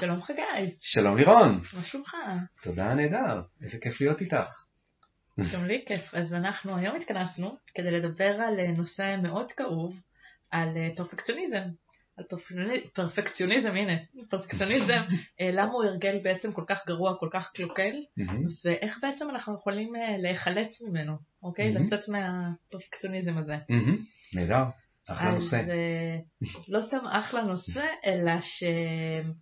שלום חגי. שלום לירון. מה שלומך? תודה, נהדר. איזה כיף להיות איתך. גם לי כיף. אז אנחנו היום התכנסנו כדי לדבר על אה, נושא מאוד כאוב, על אה, פרפקציוניזם. על פרפקציוניזם, הנה, פרפקציוניזם, אה, למה הוא הרגל בעצם כל כך גרוע, כל כך קלוקל, ואיך בעצם אנחנו יכולים להיחלץ ממנו, אוקיי? לצאת מהפרפקציוניזם הזה. נהדר. אחלה נושא. לא סתם אחלה נושא, אלא שאני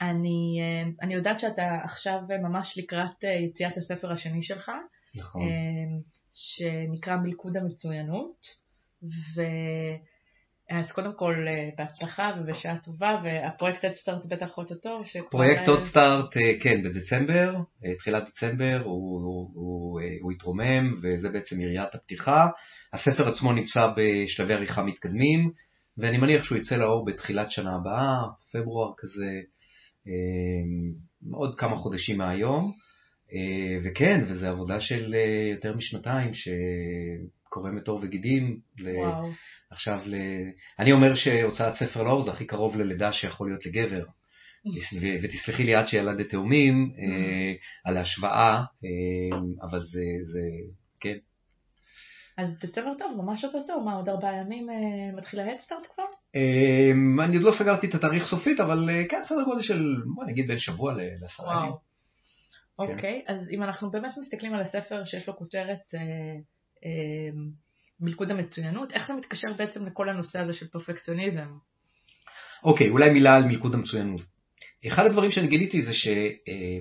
אני יודעת שאתה עכשיו ממש לקראת יציאת הספר השני שלך. נכון. שנקרא מלכוד המצוינות, ו... אז קודם כל בהצלחה ובשעה טובה, והפרויקט אדסטארט בטח אוטוטו. פרויקט אדסטארט, כן, בדצמבר, תחילת דצמבר, הוא, הוא, הוא, הוא התרומם, וזה בעצם יריית הפתיחה. הספר עצמו נמצא בשלבי עריכה מתקדמים, ואני מניח שהוא יצא לאור בתחילת שנה הבאה, פברואר כזה, עוד כמה חודשים מהיום. וכן, וזו עבודה של יותר משנתיים שקורמת עור וגידים. וואו. עכשיו, ל... אני אומר שהוצאת ספר לאור זה הכי קרוב ללידה שיכול להיות לגבר. ותסלחי לי עד שילדת תאומים על ההשוואה, אבל זה, זה, כן. אז דצמבר טוב, ממש אותו, מה עוד ארבעה ימים מתחיל ההדסטארט כבר? אני עוד לא סגרתי את התאריך סופית, אבל כן, סדר גודל של, בוא נגיד בין שבוע לעשרה ימים. אוקיי, okay, אז אם אנחנו באמת מסתכלים על הספר שיש לו כותרת אה, אה, מלכוד המצוינות, איך זה מתקשר בעצם לכל הנושא הזה של פרפקציוניזם? אוקיי, okay, אולי מילה על מלכוד המצוינות. אחד הדברים שאני גיליתי זה ש... אה,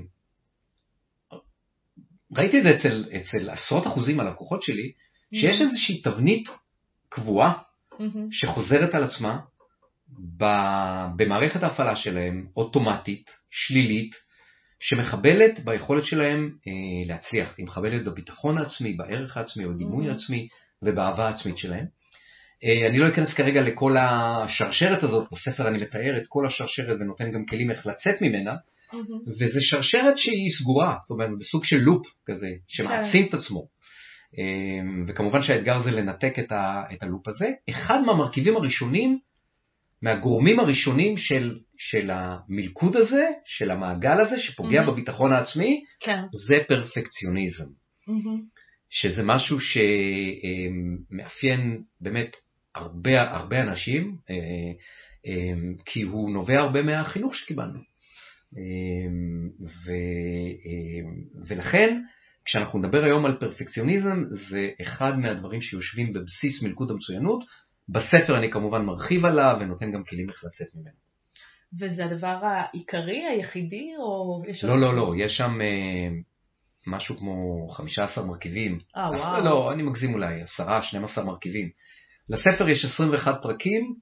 ראיתי את זה אצל, אצל עשרות אחוזים מהלקוחות שלי, שיש mm-hmm. איזושהי תבנית קבועה mm-hmm. שחוזרת על עצמה במערכת ההפעלה שלהם, אוטומטית, שלילית, שמחבלת ביכולת שלהם אה, להצליח, היא מחבלת בביטחון העצמי, בערך העצמי, בדימוי העצמי ובאהבה העצמית שלהם. אה, אני לא אכנס כרגע לכל השרשרת הזאת, בספר אני מתאר את כל השרשרת ונותן גם כלים איך לצאת ממנה, וזו שרשרת שהיא סגורה, זאת אומרת בסוג של לופ כזה, שמעצים את עצמו. אה, וכמובן שהאתגר זה לנתק את, ה, את הלופ הזה. אחד מהמרכיבים הראשונים מהגורמים הראשונים של, של המלכוד הזה, של המעגל הזה, שפוגע mm-hmm. בביטחון העצמי, כן. זה פרפקציוניזם. Mm-hmm. שזה משהו שמאפיין באמת הרבה, הרבה אנשים, אה, אה, כי הוא נובע הרבה מהחינוך שקיבלנו. ו, ולכן, כשאנחנו נדבר היום על פרפקציוניזם, זה אחד מהדברים שיושבים בבסיס מלכוד המצוינות, בספר אני כמובן מרחיב עליו ונותן גם כלים איך לצאת ממנו. וזה הדבר העיקרי, היחידי, או יש לא, לא, לא, יש שם אה, משהו כמו 15 מרכיבים. אה, וואו. לא, אני מגזים אולי, 10-12 מרכיבים. לספר יש 21 פרקים,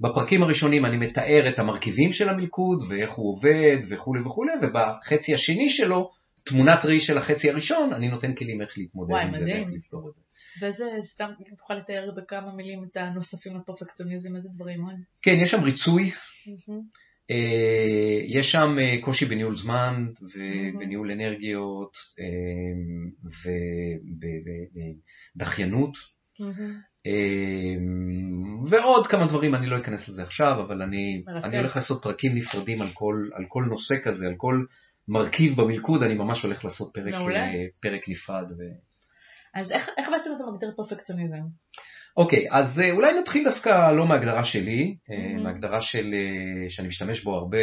בפרקים הראשונים אני מתאר את המרכיבים של המלכוד ואיך הוא עובד וכולי וכולי, ובחצי השני שלו, תמונת ראי של החצי הראשון, אני נותן כלים איך להתמודד וואי, עם מדהים. זה ואיך לפתור את זה. וזה, סתם, אם תוכל לתאר בכמה מילים את הנוספים לפרפקציוניזם, איזה דברים הם? כן, יש שם ריצוי, יש שם קושי בניהול זמן ובניהול אנרגיות ובדחיינות. ועוד כמה דברים, אני לא אכנס לזה עכשיו, אבל אני, אני הולך לעשות פרקים נפרדים על כל, על כל נושא כזה, על כל מרכיב במלכוד, אני ממש הולך לעשות פרק, פרק נפרד. ו... אז איך, איך בעצם אתה מגדיר פרפקציוניזם? אוקיי, okay, אז אולי נתחיל דווקא לא מהגדרה שלי, mm-hmm. מהגדרה של, שאני משתמש בו הרבה,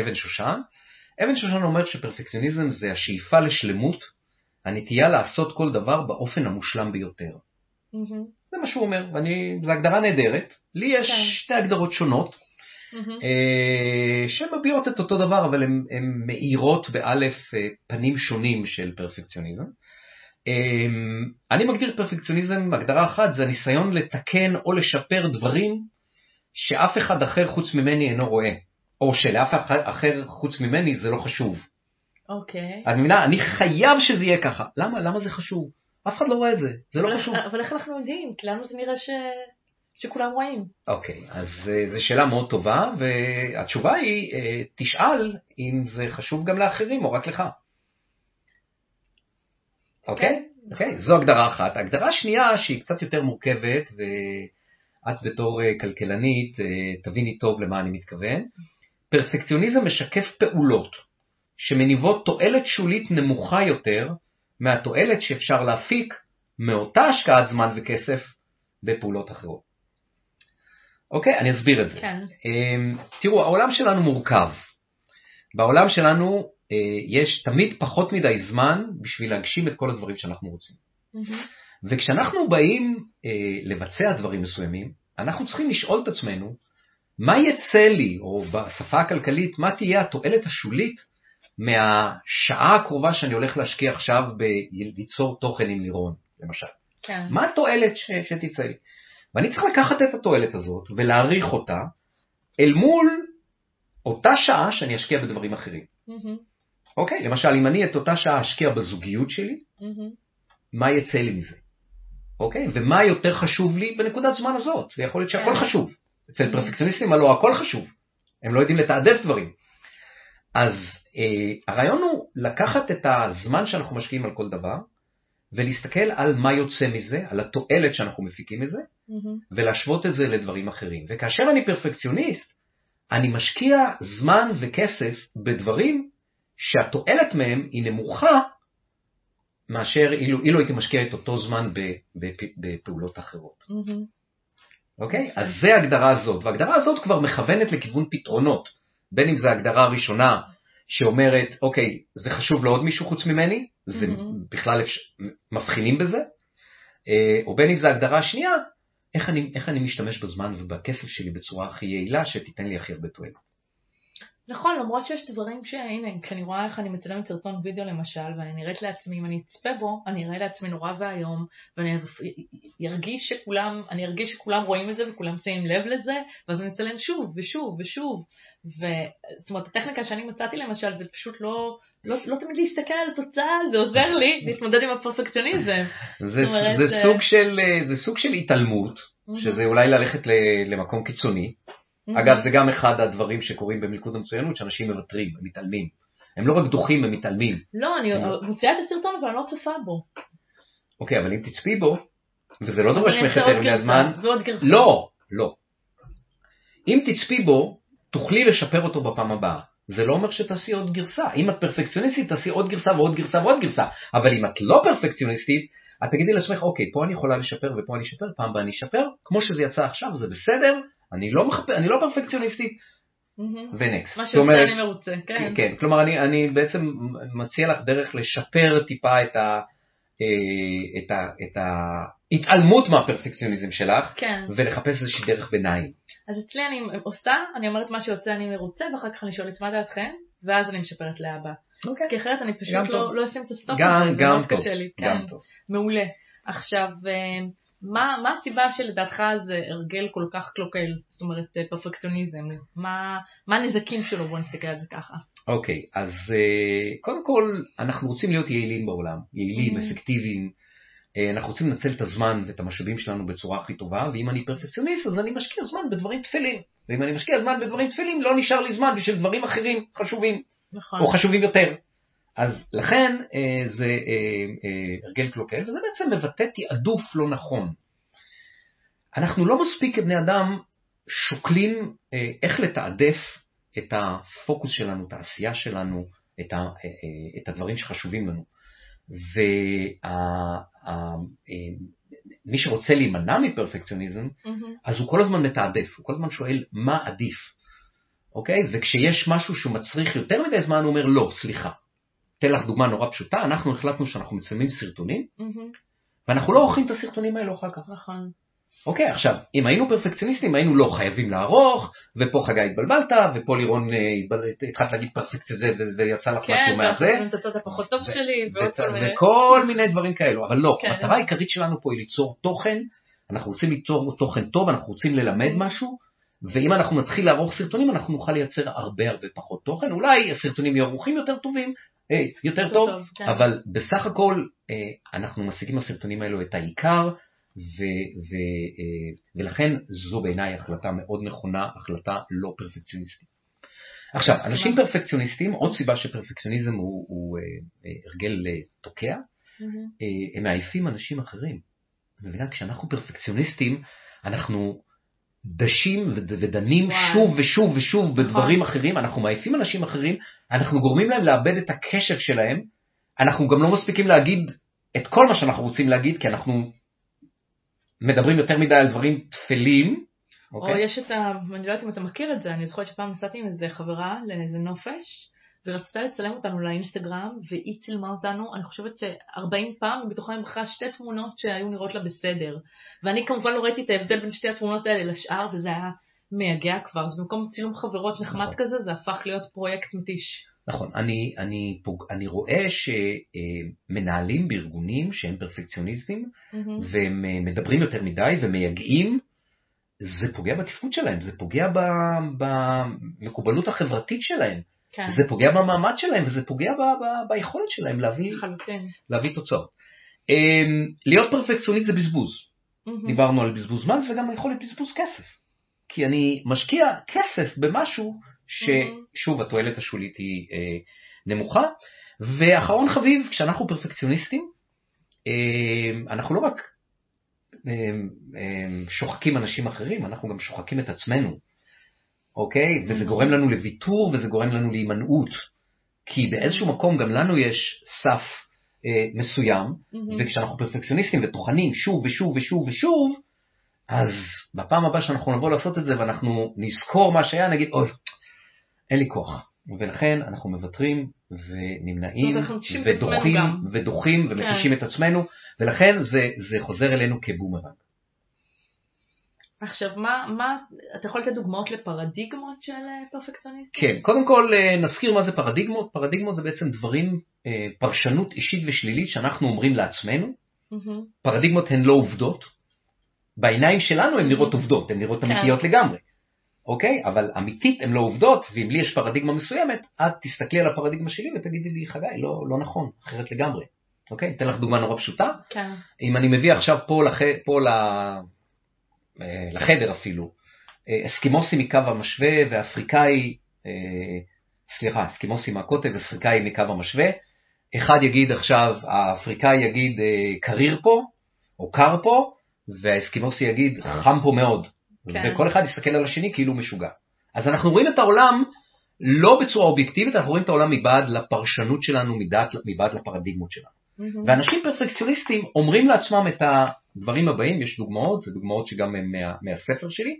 אבן שושן. אבן שושן אומר שפרפקציוניזם זה השאיפה לשלמות, הנטייה לעשות כל דבר באופן המושלם ביותר. Mm-hmm. זה מה שהוא אומר, וזו הגדרה נהדרת. לי יש okay. כן. שתי הגדרות שונות. שמביעות את אותו דבר, אבל הן מאירות באלף פנים שונים של פרפקציוניזם. אמ, אני מגדיר פרפקציוניזם, הגדרה אחת, זה הניסיון לתקן או לשפר דברים שאף אחד אחר חוץ ממני אינו רואה, או שלאף אחד אחר חוץ ממני זה לא חשוב. אוקיי. Okay. אני מבינה, אני חייב שזה יהיה ככה. למה? למה זה חשוב? אף אחד לא רואה את זה, זה לא חשוב. אבל איך אנחנו יודעים? כי לנו זה נראה ש... שכולם רואים. אוקיי, okay, אז אה, זו שאלה מאוד טובה, והתשובה היא, אה, תשאל אם זה חשוב גם לאחרים או רק לך. אוקיי? אוקיי, זו הגדרה אחת. הגדרה שנייה שהיא קצת יותר מורכבת, ואת בתור אה, כלכלנית תביני טוב למה אני מתכוון. פרפקציוניזם משקף פעולות שמניבות תועלת שולית נמוכה יותר מהתועלת שאפשר להפיק מאותה השקעת זמן וכסף בפעולות אחרות. אוקיי, אני אסביר את זה. כן. אמ, תראו, העולם שלנו מורכב. בעולם שלנו אה, יש תמיד פחות מדי זמן בשביל להגשים את כל הדברים שאנחנו רוצים. וכשאנחנו באים אה, לבצע דברים מסוימים, אנחנו צריכים לשאול את עצמנו, מה יצא לי, או בשפה הכלכלית, מה תהיה התועלת השולית מהשעה הקרובה שאני הולך להשקיע עכשיו בליצור תוכן עם לירון, למשל. כן. מה התועלת ש, שתצא לי? ואני צריך לקחת את התועלת הזאת ולהעריך אותה אל מול אותה שעה שאני אשקיע בדברים אחרים. מהמם. אוקיי? למשל, אם אני את אותה שעה אשקיע בזוגיות שלי, מהמם. מה יצא לי מזה? אוקיי? ומה יותר חשוב לי בנקודת זמן הזאת? ויכול להיות שהכל כן. חשוב. אצל Mhm. פרפקציוניסטים הלוא הכל חשוב. הם לא יודעים לתעדף דברים. אז אה, הרעיון הוא לקחת את הזמן שאנחנו משקיעים על כל דבר, ולהסתכל על מה יוצא מזה, על התועלת שאנחנו מפיקים מזה, מהמם. ולהשוות את זה לדברים אחרים. וכאשר אני פרפקציוניסט, אני משקיע זמן וכסף בדברים שהתועלת מהם היא נמוכה מאשר אילו, אילו הייתי משקיע את אותו זמן בפ- בפעולות אחרות. אוקיי? אז זה ההגדרה הזאת, וההגדרה הזאת כבר מכוונת לכיוון פתרונות, בין אם זה ההגדרה הראשונה שאומרת, אוקיי, זה חשוב לעוד מישהו חוץ ממני, זה מהמם. בכלל אפשר, מבחינים בזה, אה, או בין אם זה ההגדרה השנייה, איך אני, איך אני משתמש בזמן ובכסף שלי בצורה הכי יעילה שתיתן לי הכי הרבה תועלת. נכון, למרות שיש דברים שהנה, כשאני רואה איך אני מצלמת סרטון וידאו למשל, ואני נראית לעצמי, אם אני אצפה בו, אני אראה לעצמי נורא ואיום, ואני ארגיש שכולם, אני ארגיש שכולם רואים את זה וכולם שמים לב לזה, ואז אני אצלם שוב ושוב ושוב. וזאת אומרת, הטכניקה שאני מצאתי למשל, זה פשוט לא, לא, לא תמיד להסתכל על התוצאה, זה עוזר לי להתמודד עם הפרפקציוניזם. זה, אומרת, זה, אה, סוג של, אה, זה סוג של התעלמות, שזה אולי ללכת למקום קיצוני. אגב, זה גם אחד הדברים שקורים במלכוד המצוינות, שאנשים מוותרים, הם מתעלמים. הם לא רק דוחים, הם מתעלמים. לא, אני מוציאה את הסרטון אבל אני לא צופה בו. אוקיי, אבל אם תצפי בו, וזה לא דורש ממך יותר מדי זמן. לא, לא. אם תצפי בו, תוכלי לשפר אותו בפעם הבאה. זה לא אומר שתעשי עוד גרסה. אם את פרפקציוניסטית, תעשי עוד גרסה ועוד גרסה ועוד גרסה. אבל אם את לא פרפקציוניסטית, את תגידי לעצמך, אוקיי, פה אני יכולה לשפר ופה אני אשפר, פעם הבאה אני אשפר, כמו שזה יצא עכשיו, זה בסדר, אני לא, מחפ... אני לא פרפקציוניסטית. ונקסט. מה שעושה אני מרוצה, כן. כן, כלומר אני, אני בעצם מציע לך דרך לשפר טיפה את, ה, אה, את, ה, את ההתעלמות מהפרפקציוניזם שלך, כן. ולחפש איזושהי דרך ביניים. אז אצלי אני עושה, אני אומרת מה שיוצא אני מרוצה, ואחר כך אני שואלת מה דעתכם, ואז אני משפרת להבא. כי אחרת אני פשוט. לא, לא אשים את ה stop הזה, זה מאוד קשה לי. גם כן, טוב. מעולה. עכשיו, אה, מה, מה הסיבה שלדעתך זה הרגל כל כך קלוקל, זאת אומרת אה, פרפקציוניזם? מה, מה הנזקים שלו? בוא נסתכל על זה ככה. אוקיי, אז אה, קודם כל, אנחנו רוצים להיות יעילים בעולם, יעילים, Mhm. אפקטיביים. אה, אנחנו רוצים לנצל את הזמן ואת המשאבים שלנו בצורה הכי טובה, ואם אני פרפקציוניסט, אז אני משקיע זמן בדברים טפלים. ואם אני משקיע זמן בדברים טפלים, לא נשאר לי זמן בשביל דברים אחרים חשובים, נכון. או חשובים יותר. אז לכן אה, זה אה, אה, הרגל קלוקל, וזה בעצם מבטא תעדוף לא נכון. אנחנו לא מספיק כבני אדם שוקלים אה, איך לתעדף את הפוקוס שלנו, את העשייה שלנו, את, ה, אה, אה, את הדברים שחשובים לנו. ומי שרוצה להימנע מפרפקציוניזם, מהמם. אז הוא כל הזמן מתעדף, הוא כל הזמן שואל מה עדיף, אוקיי? וכשיש משהו שהוא מצריך יותר מדי זמן, הוא אומר לא, סליחה. אתן לך דוגמה נורא פשוטה, אנחנו החלטנו שאנחנו מצלמים סרטונים. ואנחנו לא עורכים את הסרטונים האלו אחר כך. נכון. אוקיי, עכשיו, אם היינו פרפקציוניסטים, היינו לא חייבים לערוך, ופה חגי התבלבלת, ופה לירון אה, התחלת להגיד פרפקציוניסט זה, זה יצא לך משהו כן, מהזה. ואנחנו את הצד הפחות טוב שלי, ועוד וצ- כל מיני. וכל מיני דברים כאלו, אבל לא, כן. המטרה העיקרית שלנו פה היא ליצור תוכן, אנחנו רוצים ליצור תוכן טוב, אנחנו רוצים ללמד משהו, ואם אנחנו נתחיל לערוך סרטונים, אנחנו נוכל לייצר הרבה הרבה פחות תוכן, אולי הסרטונים יהיו ערוכים יותר טובים, אה, יותר טוב, כן. אבל בסך הכל אה, אנחנו משיגים בסרטונים האלו את העיקר, ו, ו, אה, ולכן זו בעיניי החלטה מאוד נכונה, החלטה לא פרפקציוניסטית. עכשיו. אנשים פרפקציוניסטים, עוד סיבה שפרפקציוניזם הוא, הוא אה, הרגל תוקע, הם מעייפים אנשים אחרים. את מבינה? כשאנחנו פרפקציוניסטים, אנחנו דשים וד- ודנים וואי. שוב ושוב ושוב נכון. בדברים אחרים, אנחנו מעיפים אנשים אחרים, אנחנו גורמים להם לאבד את הקשב שלהם, אנחנו גם לא מספיקים להגיד את כל מה שאנחנו רוצים להגיד, כי אנחנו מדברים יותר מדי על דברים טפלים. או אוקיי? יש את ה... אני לא יודעת אם אתה מכיר את זה, אני זוכרת שפעם נסעתי עם איזה חברה לאיזה נופש, ורצתה לצלם אותנו לאינסטגרם, והיא צילמה אותנו, אני חושבת ש-40 פעם, ובתוכן היא בחרה שתי תמונות שהיו נראות לה בסדר. ואני כמובן לא ראיתי את ההבדל בין שתי התמונות האלה לשאר, וזה היה מייגע כבר. אז במקום צילום חברות נחמד נכון. כזה, זה הפך להיות פרויקט מתיש. נכון, אני, אני, פוג... אני רואה שמנהלים בארגונים שהם פרפקציוניסטים, מהמם. והם אה, מדברים יותר מדי ומייגעים, זה פוגע בתפקוד שלהם, זה פוגע במקובלות החברתית שלהם, כן, זה פוגע במעמד שלהם וזה פוגע ב- ב- ביכולת שלהם להביא. להביא תוצאות. אמ, להיות פרפקציוניסט זה בזבוז. מהמם. דיברנו על בזבוז זמן, זה גם יכול להיות בזבוז כסף. כי אני משקיע כסף במשהו ששוב התועלת השולית היא אה, נמוכה. ואחרון חביב, כשאנחנו פרפקציוניסטים, אה, אנחנו לא רק אה, אה, שוחקים אנשים אחרים, אנחנו גם שוחקים את עצמנו, אוקיי? וזה Mhm. גורם לנו לוויתור וזה גורם לנו להימנעות. כי באיזשהו מקום גם לנו יש סף אה, מסוים, מהמם. וכשאנחנו פרפקציוניסטים וטוחנים שוב ושוב ושוב ושוב, אז בפעם הבאה שאנחנו נבוא לעשות את זה ואנחנו נזכור מה שהיה, נגיד, אוי, אין לי כוח. ולכן אנחנו מוותרים ונמנעים ודוחים. ודוחים ומתישים את עצמנו, ולכן זה, זה חוזר אלינו כבומרנג. עכשיו, מה, מה, אתה יכול לתת דוגמאות לפרדיגמות של אה, פרפקציוניסטים? כן, קודם כל אה, נזכיר מה זה פרדיגמות. פרדיגמות זה בעצם דברים, אה, פרשנות אישית ושלילית שאנחנו אומרים לעצמנו. מהמם. פרדיגמות הן לא עובדות. בעיניים שלנו הן נראות עובדות, הן נראות כן. אמיתיות לגמרי. אוקיי? אבל אמיתית הן לא עובדות, ואם לי יש פרדיגמה מסוימת, את תסתכלי על הפרדיגמה שלי ותגידי לי, חגי, לא, לא נכון, אחרת לגמרי. אוקיי? אתן לך דוגמה נורא פשוטה. כן. אם אני מביא עכשיו פה, לח... פה ל... אה, לחדר אפילו, אה, אסקימוסי מקו המשווה ואפריקאי, אה, סליחה, אסקימוסי מהקוטב ואפריקאי מקו המשווה, אחד יגיד עכשיו, האפריקאי יגיד קריר פה, או קר פה, והאסקימוסי יגיד חם פה מאוד. כן. וכל אחד יסתכל על השני כאילו משוגע. אז אנחנו רואים את העולם לא בצורה אובייקטיבית, אנחנו רואים את העולם מבעד לפרשנות שלנו, מבעד, מבעד לפרדיגמות שלנו. מהמם. ואנשים פרפקציוניסטים אומרים לעצמם את הדברים הבאים, יש דוגמאות, זה דוגמאות שגם הם מה, מהספר שלי,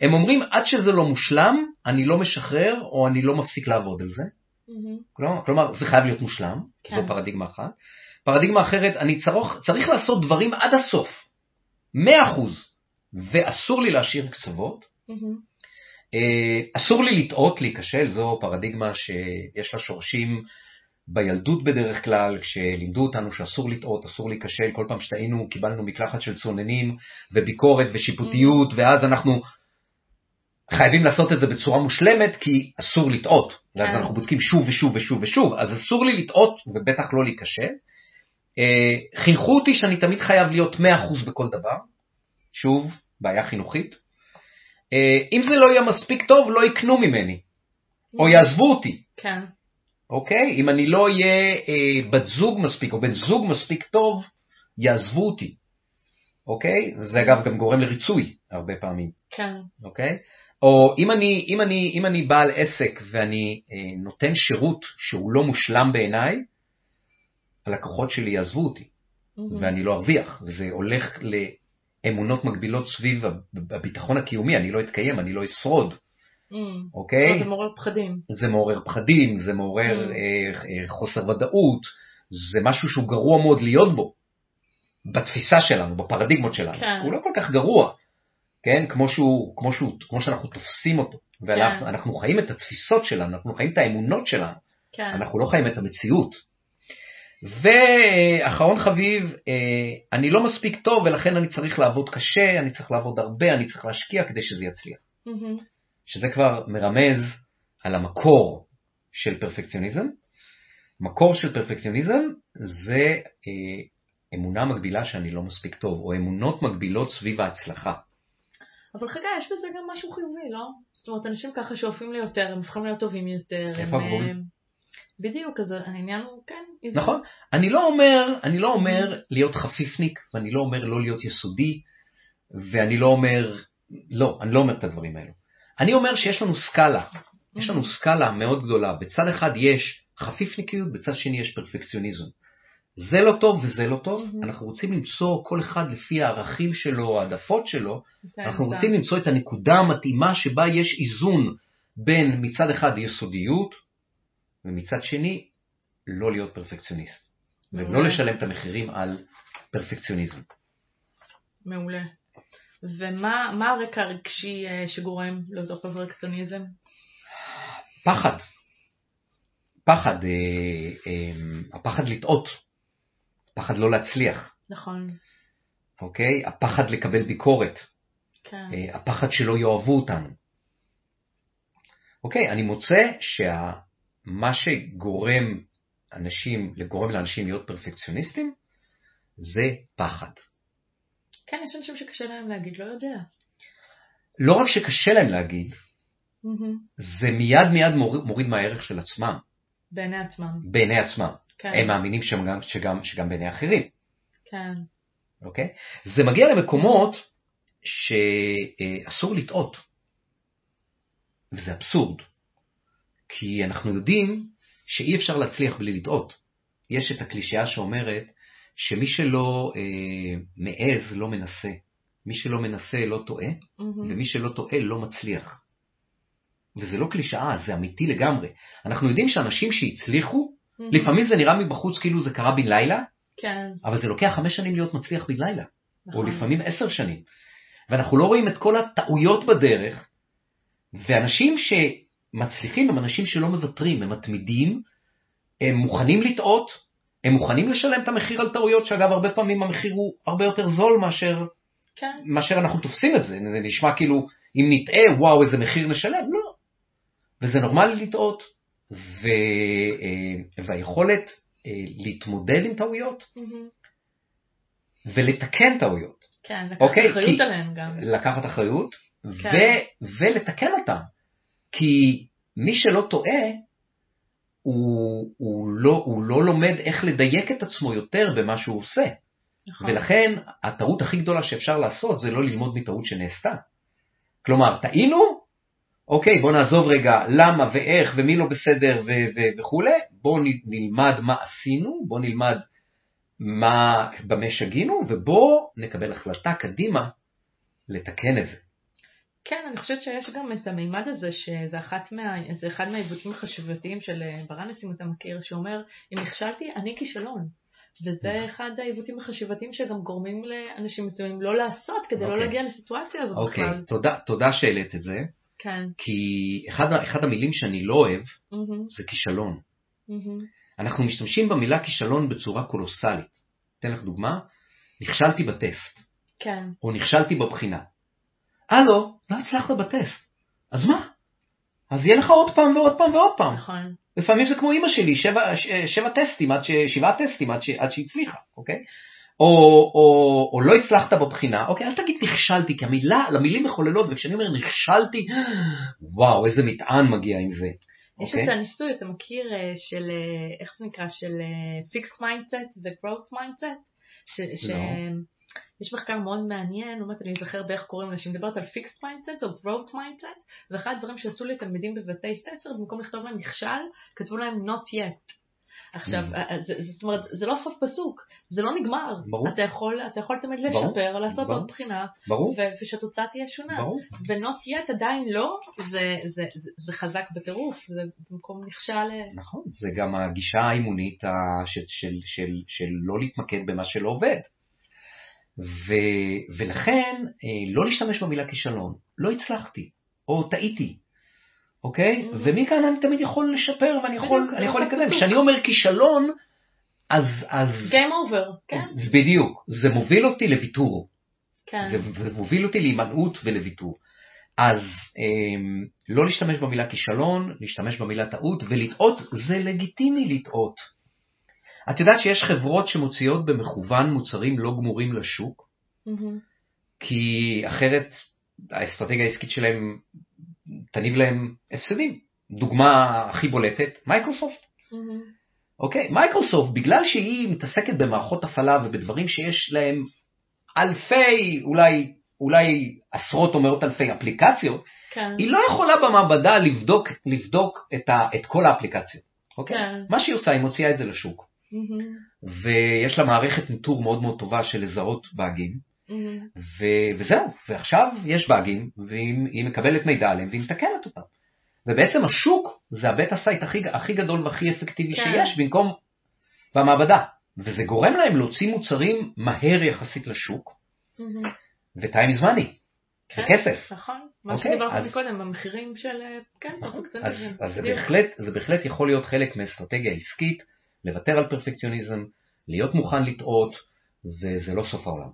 הם אומרים עד שזה לא מושלם, אני לא משחרר או אני לא מפסיק לעבוד על זה. מהמם. כלומר, כלומר זה חייב להיות מושלם, כן. זו פרדיגמה אחת. פרדיגמה אחרת, אני צריך, צריך לעשות דברים עד הסוף, 100%, ואסור לי להשאיר קצוות. אה, אסור לי לטעות, להיכשל, זו פרדיגמה שיש לה שורשים בילדות בדרך כלל, כשלימדו אותנו שאסור לטעות, אסור להיכשל, כל פעם שטעינו קיבלנו מקלחת של צוננים וביקורת ושיפוטיות, ואז אנחנו חייבים לעשות את זה בצורה מושלמת, כי אסור לטעות. ואז כן. אנחנו בודקים שוב ושוב ושוב ושוב, אז אסור לי לטעות ובטח לא להיכשל. אה, חינכו אותי שאני תמיד חייב להיות 100% בכל דבר, שוב, בעיה חינוכית. אה, אם זה לא יהיה מספיק טוב, לא יקנו ממני, או יעזבו אותי. כן. אוקיי? אם אני לא אהיה אה, בת זוג מספיק או בן זוג מספיק טוב, יעזבו אותי. אוקיי? זה אגב גם גורם לריצוי הרבה פעמים. כן. אוקיי? או אם אני, אם אני, אם אני בעל עסק ואני אה, נותן שירות שהוא לא מושלם בעיניי, הלקוחות שלי יעזבו אותי מהמם. ואני לא ארוויח. זה הולך לאמונות מגבילות סביב הב- הביטחון הקיומי, אני לא אתקיים, אני לא אשרוד. מהמם. אוקיי? לא, זה מעורר פחדים. זה מעורר פחדים, זה מעורר Mm. אה, אה, חוסר ודאות, זה משהו שהוא גרוע מאוד להיות בו, בתפיסה שלנו, בפרדיגמות שלנו. כן. הוא לא כל כך גרוע, כן? כמו, שהוא, כמו, שהוא, כמו שאנחנו תופסים אותו. ואנחנו כן. חיים את התפיסות שלנו, אנחנו חיים את האמונות שלנו, כן. אנחנו לא חיים את המציאות. ואחרון חביב, אה, אני לא מספיק טוב ולכן אני צריך לעבוד קשה, אני צריך לעבוד הרבה, אני צריך להשקיע כדי שזה יצליח. מהמם. שזה כבר מרמז על המקור של פרפקציוניזם. מקור של פרפקציוניזם זה אה, אמונה מגבילה שאני לא מספיק טוב, או אמונות מגבילות סביב ההצלחה. אבל חגי, יש בזה גם משהו חיובי, לא? זאת אומרת, אנשים ככה שואפים ליותר, הם הופכים להיות טובים יותר. איפה הם, הגבול? אה, בדיוק, אז העניין הוא, כן, איזון. נכון? אני לא אומר, אני לא אומר להיות חפיפניק, ואני לא אומר לא להיות יסודי, ואני לא אומר לא, אני לא אומר את הדברים האלו. אני אומר שיש לנו סקאלה, יש לנו סקאלה מאוד גדולה. בצד אחד יש חפיפניקיות, בצד שני יש פרפקציוניזם. זה לא טוב וזה לא טוב, Mhm. אנחנו רוצים למצוא כל אחד לפי הערכים שלו, העדפות שלו, כן, אנחנו רוצים למצוא את הנקודה המתאימה שבה יש איזון בין מצד אחד יסודיות, ומצד שני לא להיות פרפקציוניסט, ולא. לשלם את המחירים על פרפקציוניזם. מעולה. ומה מה הרקע הרגשי אה, שגורם לאותו פרפקציוניזם? פחד. פחד, אה, אה, הפחד לטעות, הפחד לא להצליח, נכון, אוקיי? הפחד לקבל ביקורת, כן. אה, הפחד שלא יאהבו אותנו. אוקיי, אני מוצא שמה שגורם אנשים, גורם לאנשים להיות פרפקציוניסטים, זה פחד. כן, יש אנשים שקשה להם להגיד, לא יודע. לא רק שקשה להם להגיד. זה מיד מיד מוריד, מוריד מהערך של עצמם, בעיני עצמם. בעיני עצמם. כן, הם מאמינים שגם, שגם, שגם בעיני אחרים. כן, אוקיי? זה מגיע למקומות שאסור לטעות. וזה אבסורד. כי אנחנו יודעים שאי אפשר להצליח בלי לטעות. יש את הקלישאה שאומרת שמי שלא אה, מעז לא מנסה. מי שלא מנסה לא טועה, מהמם. ומי שלא טועה לא מצליח. וזה לא קלישאה, זה אמיתי לגמרי. אנחנו יודעים שאנשים שהצליחו, מהמם. לפעמים זה נראה מבחוץ כאילו זה קרה בן לילה, כן, אבל זה לוקח חמש שנים להיות מצליח בן לילה. או נכון. לפעמים עשר שנים. ואנחנו לא רואים את כל הטעויות בדרך, ואנשים שמצליחים הם אנשים שלא מוותרים, הם מתמידים, הם מוכנים לטעות, הם מוכנים לשלם את המחיר על טעויות, שאגב הרבה פעמים המחיר הוא הרבה יותר זול מאשר, כן, מאשר אנחנו תופסים את זה, זה נשמע כאילו אם נטעה וואו איזה מחיר נשלם, לא. וזה נורמלי לטעות, ו, אה, והיכולת אה, להתמודד עם טעויות. ולתקן טעויות. כן, לקחת אוקיי, אחריות כי- עליהם גם. לקחת אחריות כן. ו- ולתקן אותם. כי מי שלא טועה, הוא, הוא, לא, הוא לא לומד איך לדייק את עצמו יותר במה שהוא עושה. נכון. ולכן הטעות הכי גדולה שאפשר לעשות זה לא ללמוד מטעות שנעשתה. כלומר, טעינו, אוקיי, בוא נעזוב רגע למה ואיך ומי לא בסדר ו- ו- וכולי, בוא נלמד מה עשינו, בוא נלמד מה, במה שגינו, ובוא נקבל החלטה קדימה לתקן את זה. כן, אני חושבת שיש גם את המימד הזה, שזה מה, זה אחד מהעיוותים החשיבתיים של אה, ברנס, אם אתה מכיר, שאומר, אם נכשלתי, אני כישלון. וזה אחד העיוותים החשיבתיים שגם גורמים לאנשים מסוימים לא לעשות, כדי לא אוקיי. להגיע לסיטואציה הזאת אוקיי, בכלל. תודה, תודה שהעלית את זה, כן. כי אחד, אחד המילים שאני לא אוהב מהמם, זה כישלון. מהמם. אנחנו משתמשים במילה כישלון בצורה קולוסלית. אתן לך דוגמה, נכשלתי בטסט, כן, או נכשלתי בבחינה. הלו, לא הצלחת בטסט, אז מה? אז יהיה לך עוד פעם ועוד פעם ועוד פעם. נכון. לפעמים זה כמו אימא שלי, שבע, שבע טסטים, עד ש, שבעה טסטים עד, ש, עד שהצליחה, אוקיי? או, או, או לא הצלחת בבחינה, אוקיי, אל תגיד נכשלתי, כי המילה, למילים מחוללות, וכשאני אומר נכשלתי, וואו, איזה מטען מגיע עם זה. יש אוקיי? את הניסוי, אתה מכיר, אה, של, אה, איך זה נקרא, של אה, Fixed Mindset ו-Growth יש מחקר מאוד מעניין, באמת אני אזכר באיך קוראים לה, שמדברת על Fixed Mindset או Growth Mindset, ואחד הדברים שעשו לתלמידים בבתי ספר, במקום לכתוב להם נכשל, כתבו להם Not yet. עכשיו, Mm. אה, זאת אומרת, זה לא סוף פסוק, זה לא נגמר. ברור. אתה יכול, אתה יכול תמיד ברור. לשפר, לעשות ברור. עוד בחינה, ברור, ו- ושהתוצאה תהיה שונה. ברור. ו-not yet עדיין לא, זה, זה, זה, זה חזק בטירוף, זה במקום נכשל... אה, נכון, זה גם הגישה האימונית ה- של, של, של, של לא להתמקד במה שלא עובד. ו, ולכן אה, לא להשתמש במילה כישלון, לא הצלחתי, או טעיתי, אוקיי? Mhm. ומכאן אני תמיד יכול לשפר ואני יכול, אני יכול. פסוק. כשאני אומר כישלון, אז, אז Game over, כן? זה בדיוק, זה מוביל אותי לוויתור, כן. זה, זה מוביל אותי להימנעות ולוויתור. אז אמ, לא להשתמש במילה כישלון, להשתמש במילה טעות, ולטעות זה לגיטימי לטעות. את יודעת שיש חברות שמוציאות במכוון מוצרים לא גמורים לשוק. כי אחרת האסטרטגיה העסקית שלהם תניב להם הפסדים. דוגמה הכי בולטת, מייקרוסופט. אוקיי, מייקרוסופט, בגלל שהיא מתעסקת במערכות הפעלה ובדברים שיש להם אלפי, אולי אולי עשרות או מאות אלפי אפליקציות, כן. היא לא יכולה במעבדה לבדוק, לבדוק את, ה, את כל האפליקציות. אוקיי? כן. מה שהיא עושה, היא מוציאה את זה לשוק. ויש לה מערכת ניטור מאוד מאוד טובה של לזהות באגים, מהמם. ו- וזהו, ועכשיו יש באגים, והיא היא מקבלת מידע עליהם והיא מתקנת אותם. ובעצם השוק זה ה beta site הכי, הכי גדול והכי אפקטיבי כן. שיש במקום במעבדה. וזה גורם להם להוציא מוצרים מהר יחסית לשוק, מהמם. ו-time is money, כן, כסף. נכון, מה אוקיי, שדיברנו אז- מקודם, המחירים של, אה, כן, אז, פרפקציוניזם. אז זה. בהחלט, זה בהחלט יכול להיות חלק מאסטרטגיה עסקית, לוותר על פרפקציוניזם, להיות מוכן לטעות, וזה לא סוף העולם.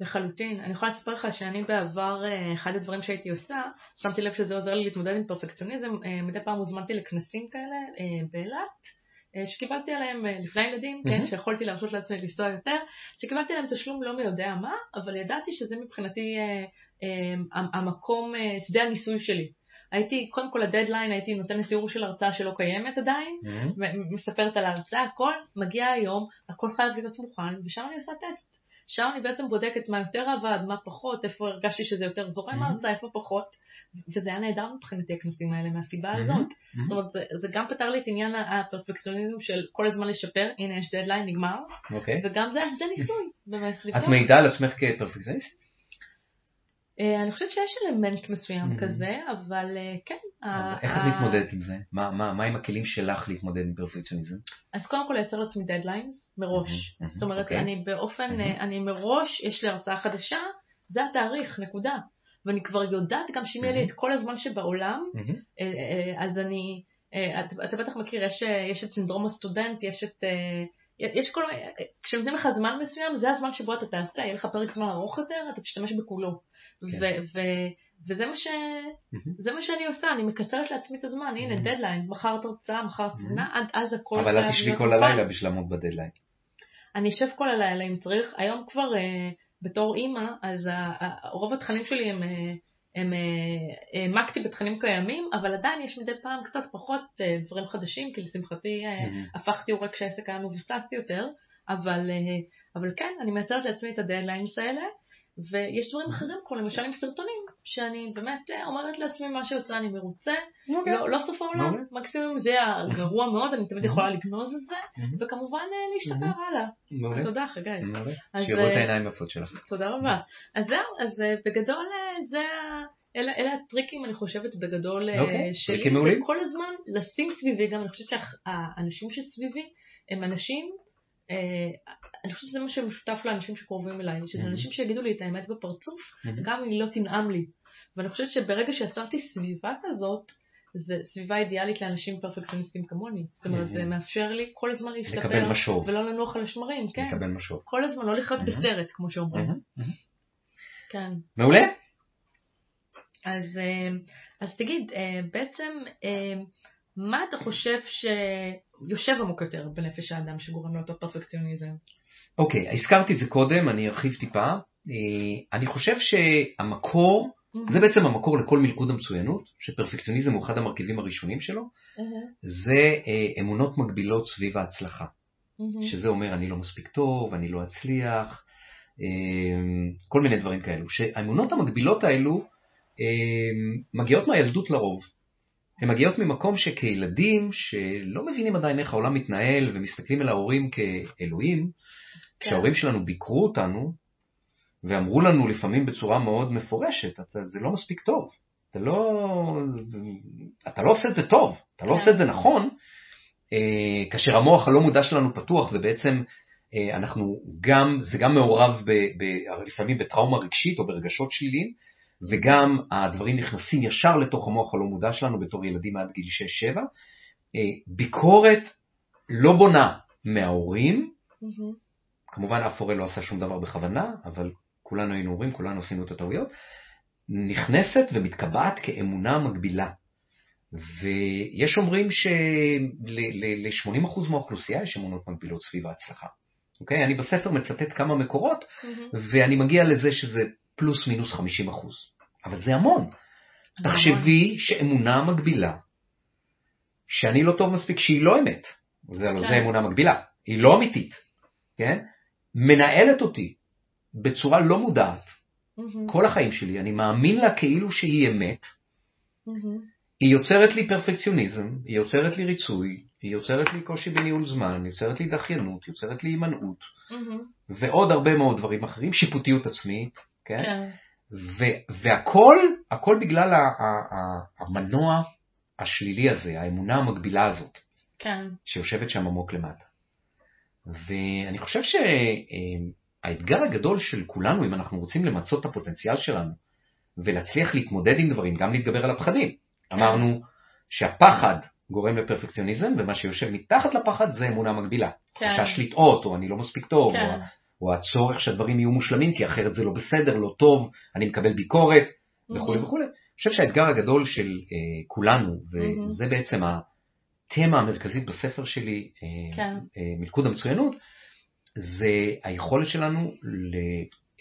לחלוטין. אני יכולה לספר לך שאני בעבר, אה, אחד הדברים שהייתי עושה, שמתי לב שזה עוזר לי להתמודד עם פרפקציוניזם, אה, מדי פעם הוזמנתי לכנסים כאלה אה, באילת, שקיבלתי עליהם לפני ילדים, כן, מהמם. שיכולתי להרשות לעצמי לנסוע יותר, שקיבלתי עליהם תשלום לא מי יודע מה, אבל ידעתי שזה מבחינתי אה, אה, המקום, אה, שדה הניסוי שלי. הייתי, קודם כל הדדליין, הייתי נותנת תיאור של הרצאה שלא קיימת עדיין, מ- מספרת על ההרצאה, הכל מגיע היום, הכל חייב להיות מוכן, ושם אני עושה טסט. שם אני בעצם בודקת מה יותר עבד, מה פחות, איפה הרגשתי שזה יותר זורם מהמם. ההרצאה, איפה פחות, וזה היה נהדר מבחינתי הכנסים האלה מהסיבה מהמם. הזאת. מהמם. זאת אומרת, זה, זה גם פתר לי את עניין הפרפקציוניזם של כל הזמן לשפר, הנה יש דדליין, נגמר, אוקיי. וגם זה השדה ניסוי, באמת, את. מעידה על עצמך כפרפקציוניסט? אה, אני חושבת שיש אלמנט מסוים מהמם. כזה, אבל אה, כן. איך את מתמודדת עם זה? מה, מה, מה עם הכלים שלך להתמודד עם פרפקציוניזם? אז קודם כל לייצר לעצמי דדליינס מראש. מהמם, מהמם, זאת אומרת, אוקיי. אני באופן, מהמם. אה, אני מראש, יש לי הרצאה חדשה, זה התאריך, נקודה. ואני כבר יודעת גם שאם יהיה לי מהמם. את כל הזמן שבעולם, אה, אז אני, אתה אתה בטח מכיר, יש, יש את סינדרום הסטודנט, יש את... יש כל... אה, כשנותנים לך זמן מסוים, זה הזמן שבו אתה תעשה, יהיה לך פרק זמן ארוך יותר, אתה תשתמש בכולו. כן. ו- ו- וזה מה, ש... זה מה שאני עושה, אני מקצרת לעצמי את הזמן, הנה מהמם. דדליין, מחר הרצאה, מחר סדנה, עד אז הכל אבל חייב תשבי כל. הלילה בשביל לעמוד בדדליין. אני אשב כל הלילה אם צריך, היום כבר אה, בתור אימא, אז ה- ה- רוב התכנים שלי הם, אה, הם אה, העמקתי בתכנים קיימים, אבל עדיין יש מדי פעם קצת פחות דברים חדשים, כי לשמחתי. הפכתי הורה כשהעסק היה מבוסס יותר, אבל, אבל כן, אני מייצרת לעצמי את הדדליינס האלה, ויש דברים אחרים, כמו למשל עם סרטונים, שאני באמת אה, אומרת לעצמי מה שיוצא אני מרוצה, אוקיי. לא, לא סוף העולם, מעולה. מקסימום זה יהיה גרוע מאוד, אני תמיד יכולה לגנוז את זה, מהמם. וכמובן אה, להשתפר מהמם. הלאה. מעולה. תודה חגי. אז, שיראו את אה, העיניים היפות שלך. תודה רבה. אז זהו, אז בגדול זה ה... אלה, אלה הטריקים, אני חושבת, בגדול אוקיי, שלי. טריקים מעולים. וכל הזמן לשים סביבי, גם אני חושבת שהאנשים שסביבי הם אנשים, אה, אני חושבת שזה מה שמשותף לאנשים שקרובים אליי, שזה. אנשים שיגידו לי את האמת בפרצוף. גם אם היא לא תנעם לי. ואני חושבת שברגע שיצרתי סביבה כזאת, זה סביבה אידיאלית לאנשים פרפקציוניסטים כמוני. זאת אומרת. זה מאפשר לי כל הזמן להשתפר. ולא לנוח על השמרים, כן. לקבל משוב. כל הזמן, לא לחיות. בסרט, כמו שאומרים. כן. מעולה. אז, אה, אז תגיד, אה, בעצם, אה, מה אתה חושב שיושב עמוק יותר בנפש האדם שגורם לאותו פרפקציוניזם? אוקיי, הזכרתי את זה קודם, אני ארחיב טיפה. אה, אני חושב שהמקור, זה בעצם המקור לכל מלכוד המצוינות, שפרפקציוניזם הוא אחד המרכיבים הראשונים שלו, זה אה, אמונות מגבילות סביב ההצלחה. שזה אומר אני לא מספיק טוב, אני לא אצליח, אה, כל מיני דברים כאלו. שהאמונות המגבילות האלו מגיעות מהילדות לרוב. הן מגיעות ממקום שכילדים שלא מבינים עדיין איך העולם מתנהל ומסתכלים על ההורים כאלוהים, כשההורים שלנו ביקרו אותנו ואמרו לנו לפעמים בצורה מאוד מפורשת, אתה, זה לא מספיק טוב, אתה לא, אתה לא עושה את זה טוב, אתה לא כן. עושה את זה נכון, אה, כאשר המוח הלא מודע שלנו פתוח ובעצם אה, אנחנו גם, זה גם מעורב ב, ב, לפעמים בטראומה רגשית או ברגשות שליליים, וגם הדברים נכנסים ישר לתוך המוח הלא מודע שלנו בתור ילדים עד גיל 6-7. אה, ביקורת לא בונה מההורים, מהמם. כמובן אף הורה לא עשה שום דבר בכוונה, אבל כולנו היינו הורים, כולנו עשינו את הטעויות, נכנסת ומתקבעת כאמונה מגבילה. ויש אומרים של-80% מהאוכלוסייה יש אמונות מגבילות סביב ההצלחה. אוקיי? אני בספר מצטט כמה מקורות, מהמם. ואני מגיע לזה שזה פלוס מינוס 50%. אבל זה המון. תחשבי שאמונה מגבילה, שאני לא טוב מספיק, שהיא לא אמת, זה, כן. זה אמונה מגבילה, היא לא אמיתית, כן? מנהלת אותי בצורה לא מודעת, כל החיים שלי, אני מאמין לה כאילו שהיא אמת, מהמם. היא יוצרת לי פרפקציוניזם, היא יוצרת לי ריצוי, היא יוצרת לי קושי בניהול זמן, היא יוצרת לי דחיינות, היא יוצרת לי הימנעות, מהמם. ועוד הרבה מאוד דברים אחרים, שיפוטיות עצמית, כן? כן. ו- והכל, הכל בגלל ה- ה- ה- המנוע השלילי הזה, האמונה המקבילה הזאת, כן. שיושבת שם עמוק למטה. ואני חושב שהאתגר הגדול של כולנו, אם אנחנו רוצים למצות את הפוטנציאל שלנו, ולהצליח להתמודד עם דברים, גם להתגבר על הפחדים. אמרנו שהפחד גורם לפרפקציוניזם, ומה שיושב מתחת לפחד זה אמונה מקבילה. כן. חשש לטעות, או אני לא מספיק טוב, כן. או, או הצורך שהדברים יהיו מושלמים, כי אחרת זה לא בסדר, לא טוב, אני מקבל ביקורת, וכולי מהמם. וכולי. אני חושב שהאתגר הגדול של אה, כולנו. וזה בעצם התמה המרכזית בספר שלי, אה, כן. אה, מלכוד המצוינות, זה היכולת שלנו ל,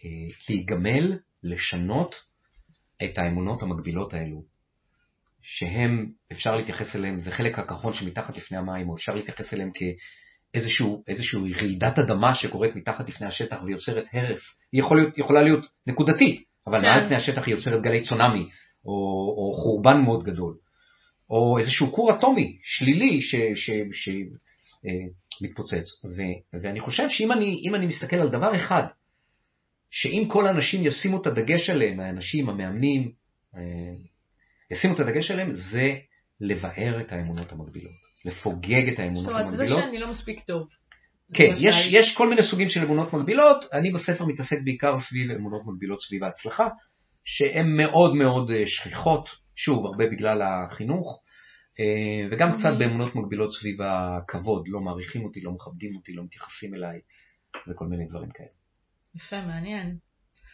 אה, להיגמל, לשנות את האמונות המקבילות האלו, שהם, אפשר להתייחס אליהם, זה חלק הכחול שמתחת לפני המים, או אפשר להתייחס אליהם כאיזשהו איזשהו רעידת אדמה שקורית מתחת לפני השטח ויוצרת הרס. היא יכול להיות, יכולה להיות נקודתית, אבל כן. מעל פני השטח היא יוצרת גלי צונאמי, או, או חורבן מאוד גדול. או איזשהו כור אטומי שלילי שמתפוצץ. ואני חושב שאם אני, אני מסתכל על דבר אחד, שאם כל האנשים ישימו את הדגש עליהם, האנשים, המאמנים, אה, ישימו את הדגש עליהם, זה לבאר את האמונות המקבילות, לפוגג את זאת האמונות אומרת, זה המקבילות. שאני לא מספיק טוב. כן. יש, יש כל מיני סוגים של אמונות מקבילות, אני בספר מתעסק בעיקר סביב אמונות מקבילות סביב ההצלחה, שהן מאוד מאוד אה, שכיחות, שוב, הרבה בגלל החינוך, אה, וגם קצת Mhm. באמונות מקבילות סביב הכבוד, לא מעריכים אותי, לא מכבדים אותי, לא מתייחסים אליי, וכל מיני דברים כאלה. יפה, מעניין.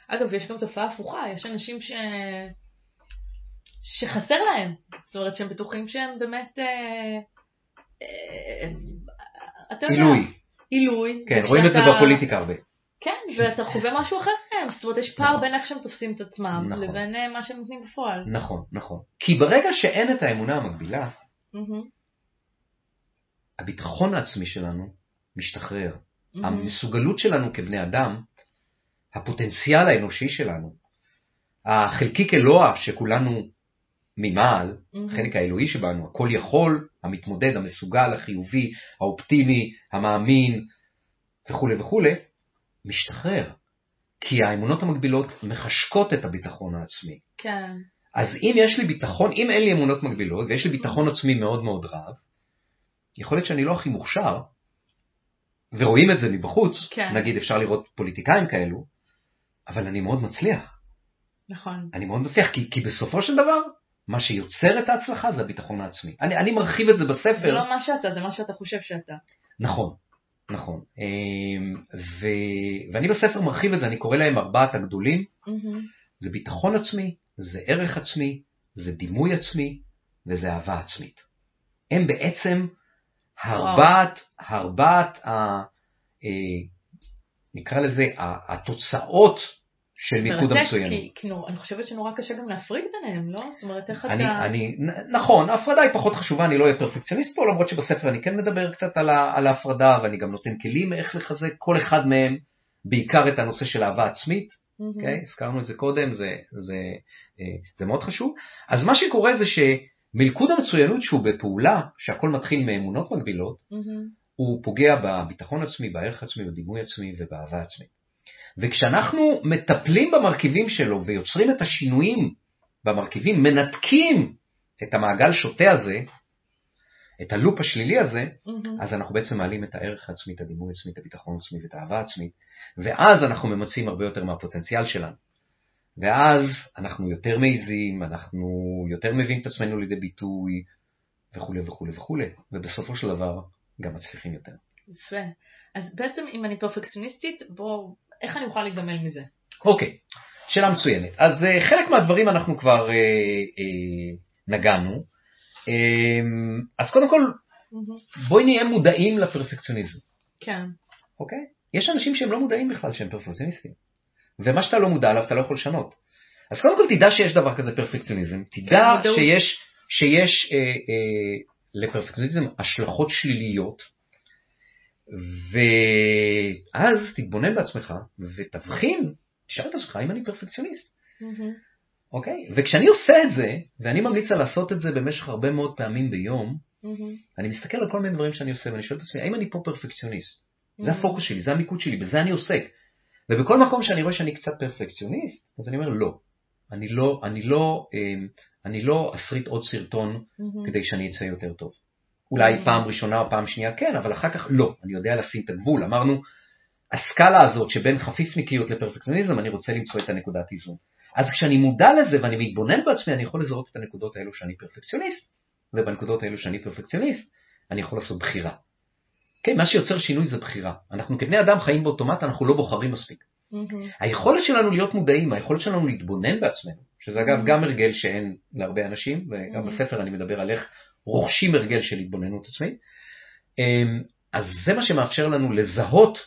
אגב, יש גם תופעה הפוכה, יש אנשים ש... שחסר להם. זאת אומרת שהם בטוחים שהם באמת... אה, אתה יודע, עילוי, עילוי. כן, רואים את זה בפוליטיקה הרבה. כן, ואתה חווה משהו אחר מהם. זאת אומרת, יש פער נכון. בין איך שהם תופסים את עצמם נכון. לבין אה, מה שהם נותנים בפועל. נכון, נכון. כי ברגע שאין את האמונה המקבילה, הביטחון העצמי שלנו משתחרר. המסוגלות שלנו כבני אדם, הפוטנציאל האנושי שלנו, החלקיק אלוה שכולנו ממעל. החלק האלוהי שבנו, הכל יכול, המתמודד, המסוגל, החיובי, האופטימי, המאמין וכולי וכולי, משתחרר. כי האמונות המקבילות מחשקות את הביטחון העצמי. כן, אז אם יש לי ביטחון, אם אין לי אמונות מקבילות ויש לי ביטחון עצמי מאוד מאוד רב, יכול להיות שאני לא הכי מוכשר, ורואים את זה מבחוץ, כן. נגיד אפשר לראות פוליטיקאים כאלו, אבל אני מאוד מצליח. נכון. אני מאוד מצליח, כי, כי בסופו של דבר, מה שיוצר את ההצלחה זה הביטחון העצמי. אני, אני מרחיב את זה זה בספר. לא מה שאתה, זה מה שאתה חושב שאתה. נכון, נכון. אמ, ו, ואני בספר מרחיב את זה, אני קורא להם ארבעת הגדולים. מהמם. זה ביטחון עצמי, זה ערך עצמי, זה דימוי עצמי, וזה אהבה עצמית. הם בעצם ארבעת, ארבעת, ה, אה, נקרא לזה, התוצאות של מיקוד המצוינות. כי, כי נור, אני חושבת שנורא קשה גם להפריד ביניהם, לא? זאת אומרת, איך אני, אתה... אני, נכון, ההפרדה היא פחות חשובה, אני לא אהיה פרפקציוניסט פה, למרות שבספר אני כן מדבר קצת על, ה, על ההפרדה, ואני גם נותן כלים איך לחזק כל אחד מהם, בעיקר את הנושא של אהבה עצמית, מהמם. אוקיי? הזכרנו את זה קודם, זה, זה, אה, זה מאוד חשוב. אז מה שקורה זה שמלכוד המצוינות שהוא בפעולה, שהכל מתחיל מאמונות מקבילות, מהמם. הוא פוגע בביטחון עצמי, בערך עצמי, בדימוי עצמי ובאהבה עצמית. וכשאנחנו מטפלים במרכיבים שלו ויוצרים את השינויים במרכיבים, מנתקים את המעגל שוטה הזה, את הלופ השלילי הזה, מהמם. אז אנחנו בעצם מעלים את הערך העצמי, את הדימוי העצמי, את הביטחון העצמי ואת האהבה העצמית, ואז אנחנו ממצים הרבה יותר מהפוטנציאל שלנו. ואז אנחנו יותר מעיזים, אנחנו יותר מביאים את עצמנו לידי ביטוי, וכולי וכולי וכולי, ובסופו של דבר גם מצליחים יותר. יפה. אז בעצם אם אני פרפקציוניסטית, בוא, איך אני אוכל להיגמל מזה? אוקיי, שאלה מצוינת. אז uh, חלק מהדברים אנחנו כבר uh, uh, נגענו. Um, אז קודם כל, מהמם. בואי נהיה מודעים לפרפקציוניזם. כן. אוקיי? יש אנשים שהם לא מודעים בכלל שהם פרפקציוניסטים. ומה שאתה לא מודע עליו אתה לא יכול לשנות. אז קודם כל תדע שיש דבר כזה פרפקציוניזם, תדע כן. שיש, שיש אה, אה, לפרפקציוניזם השלכות שליליות, ואז תתבונן בעצמך ותבחין תשאל את עצמך, האם אני פרפקציוניסט? אוקיי? וכשאני עושה את זה, ואני ממליץ על לעשות את זה במשך הרבה מאוד פעמים ביום, מהמם. אני מסתכל על כל מיני דברים שאני עושה, ואני שואל את עצמי, האם אני פה פרפקציוניסט? זה Mhm. הפוקוס שלי, זה המיקוד שלי, בזה אני עוסק. ובכל מקום שאני רואה שאני קצת פרפקציוניסט, אז אני אומר, לא. אני לא, אני לא, אמ, אני לא אסריט עוד סרטון מהמם. כדי שאני אצא יותר טוב. אולי Mhm. פעם ראשונה או פעם שנייה כן, אבל אחר כך לא. אני יודע לשים את הגבול. אמרנו, הסקאלה הזאת שבין חפיפניקיות לפרפקציוניזם, אני רוצה למצוא את הנקודת איזון. אז כשאני מודע לזה ואני מתבונן בעצמי, אני יכול לזהות את הנקודות האלו שאני פרפקציוניסט, ובנקודות האלו שאני פרפקציוניסט, אני יכול לעשות בחירה. כן, מה שיוצר שינוי זה בחירה. אנחנו כבני אדם חיים באוטומט, אנחנו לא בוחרים מספיק. מהמם. היכולת שלנו להיות מודעים, היכולת שלנו להתבונן בעצמנו, שזה אגב Mhm. גם הרגל שאין להרבה אנשים, וגם Mhm. בספר אני מדבר על איך רוכשים הרגל של התבוננות עצמית, אמ, אז זה מה שמאפשר לנו לזהות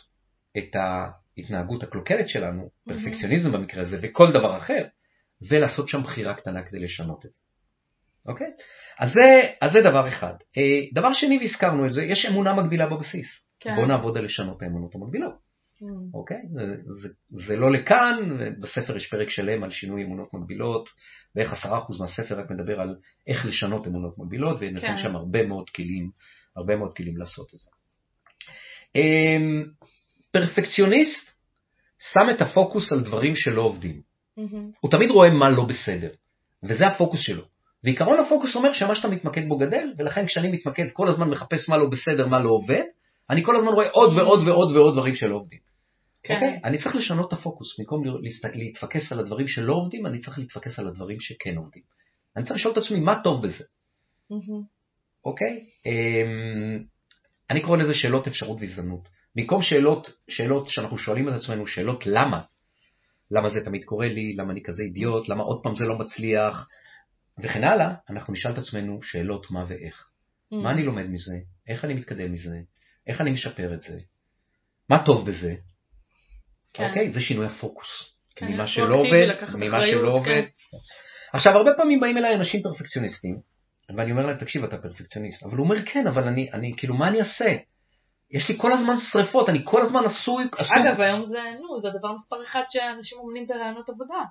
את ההתנהגות הקלוקלת שלנו, פרפקציוניזם במקרה הזה, וכל דבר אחר, ולעשות שם בחירה קטנה כדי לשנות את זה. אוקיי? אז זה, אז זה דבר אחד. אה, דבר שני, והזכרנו את זה, יש אמונה מקבילה בבסיס. כן. בואו נעבוד על לשנות האמונות המקבילות. מהמם. אוקיי? זה, זה, זה לא לכאן, בספר יש פרק שלם על שינוי אמונות מקבילות, בערך עשרה אחוז מהספר רק מדבר על איך לשנות אמונות מקבילות, ונותן כן. שם הרבה מאוד כלים, הרבה מאוד כלים לעשות את זה. אמ, פרפקציוניסט שם את הפוקוס על דברים שלא עובדים. מהמם. הוא תמיד רואה מה לא בסדר, וזה הפוקוס שלו. ועיקרון הפוקוס אומר שמה שאתה מתמקד בו גדל, ולכן כשאני מתמקד כל הזמן מחפש מה לא בסדר, מה לא עובד, אני כל הזמן רואה עוד ועוד ועוד ועוד דברים שלא עובדים. כן. אוקיי? אני צריך לשנות את הפוקוס. במקום להתפקס על הדברים שלא עובדים, אני צריך להתפקס על הדברים שכן עובדים. אני צריך לשאול את עצמי מה טוב בזה. אוקיי? אמ, אני קורא לזה שאלות אפשרות והזדמנות. במקום שאלות, שאלות שאנחנו שואלים את עצמנו, שאלות למה, למה זה תמיד קורה לי, למה אני כזה אידיוט, למה עוד פעם זה לא מצליח, וכן הלאה, אנחנו נשאל את עצמנו שאלות מה ואיך. מה אני לומד מזה? איך אני מתקדם מזה? איך אני משפר את זה? מה טוב בזה? כן. אוקיי? זה שינוי הפוקוס. כן, ממה שלא עובד, ממה אחריות, שלא כן. עובד. עכשיו, הרבה פעמים באים אליי אנשים פרפקציוניסטים, ואני אומר להם, תקשיב, אתה פרפקציוניסט. אבל הוא אומר, כן, אבל אני, אני, כאילו, מה אני אעשה? יש לי כל הזמן שריפות, אני כל הזמן עשוי, עסוק. אגב, היום זה, נו, זה הדבר מספר אחד שאנשים אומרים ברעיונות עבודה.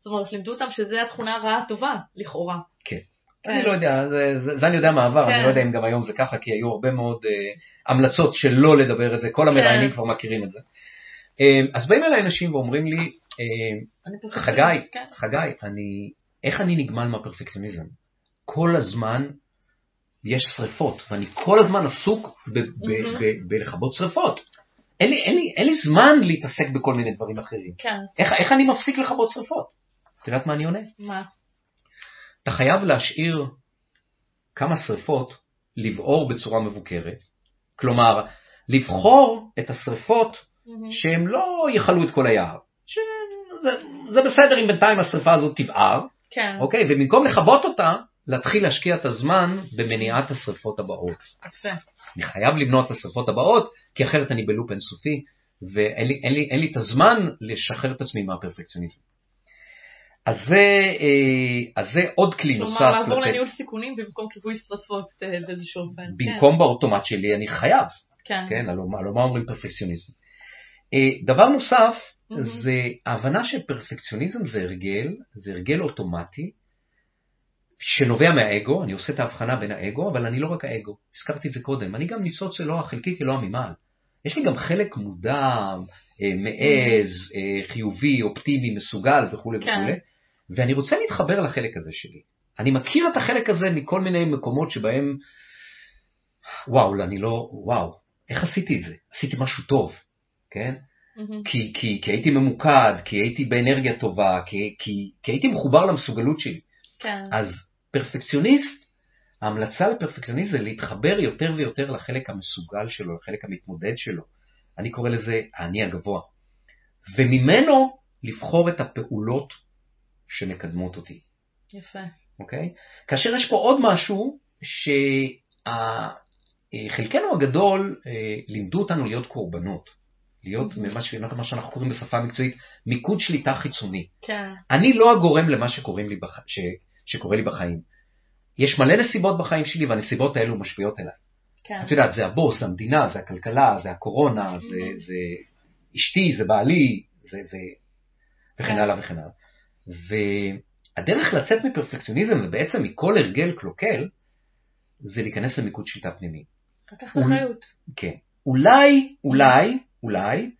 זאת אומרת, לימדו אותם שזה התכונה הרעה הטובה, לכאורה. כן. כן. אני לא יודע, זה, זה, זה אני יודע מהעבר, כן. אני לא יודע אם גם היום זה ככה, כי היו הרבה מאוד אה, המלצות שלא לדבר את זה, כל המראיינים כן. כבר מכירים את זה. אה, אז באים אליי אנשים ואומרים לי, פרפקציוניסט, חגי, כן. חגי, אני, איך אני נגמל מהפרפקציוניזם? כל הזמן יש שריפות, ואני כל הזמן עסוק בלכבות שריפות. אין לי, אין, לי, אין לי זמן להתעסק בכל מיני דברים אחרים. כן, איך, איך אני מפסיק לכבות שריפות? את יודעת מה אני עונה? מה? אתה חייב להשאיר כמה שריפות לבעור בצורה מבוקרת. כלומר, לבחור את השריפות מהמם. שהם לא יכלו את כל היער. שזה, זה בסדר אם בינתיים השריפה הזאת תבער, כן, אוקיי? ובמקום לכבות אותה, להתחיל להשקיע את הזמן במניעת השריפות הבאות. יפה. אני חייב למנוע את השריפות הבאות, כי אחרת אני בלופ אינסופי, ואין לי, אין לי, אין לי את הזמן לשחרר את עצמי מהפרפקציוניזם. אז זה, אה, אז זה עוד כלי נוסף. כלומר, לעבור לתת- לניהול סיכונים במקום כיבוי שרפות אה, באיזשהו אופן. במקום באוטומט שלי אני חייב, כן, כן, הלוא מה- הלוא מה אומרים פרפקציוניזם. אה, דבר נוסף, מהמם. זה ההבנה שפרפקציוניזם זה הרגל, זה הרגל אוטומטי, שנובע מהאגו, אני עושה את ההבחנה בין האגו, אבל אני לא רק האגו, הזכרתי את זה קודם, אני גם ניצוץ אלוה החלקי כלא הממעל. יש לי גם חלק מודע, אה, מעז, אה, חיובי, אופטימי, מסוגל וכולי כן. וכולי, ואני רוצה להתחבר לחלק הזה שלי. אני מכיר את החלק הזה מכל מיני מקומות שבהם, וואו, אני לא, וואו, איך עשיתי את זה? עשיתי משהו טוב, כן? מהמם. כי, כי, כי הייתי ממוקד, כי הייתי באנרגיה טובה, כי, כי, כי הייתי מחובר למסוגלות שלי. כן, אז פרפקציוניסט, ההמלצה לפרפקציוניסט זה להתחבר יותר ויותר לחלק המסוגל שלו, לחלק המתמודד שלו. אני קורא לזה האני הגבוה. וממנו לבחור את הפעולות שמקדמות אותי, יפה. אוקיי? כאשר יש פה עוד משהו שחלקנו הגדול אה, לימדו אותנו להיות קורבנות. להיות Mhm. מה ש- מה שאנחנו קוראים בשפה המקצועית מיקוד שליטה חיצוני. כן, אני לא הגורם למה שקוראים לי בח... ש... שקורה לי בחיים. יש מלא נסיבות בחיים שלי והנסיבות האלו משפיעות אליי. כן. את יודעת, זה הבוס, זה המדינה, זה הכלכלה, זה הקורונה, זה, Mhm. זה אשתי, זה בעלי, זה, זה... וכן כן. הלאה וכן הלאה. והדרך לצאת מפרפקציוניזם ובעצם מכל הרגל קלוקל, זה להיכנס למיקוד שליטה פנימי. לקחת אחריות. כן. אולי, אולי, אולי,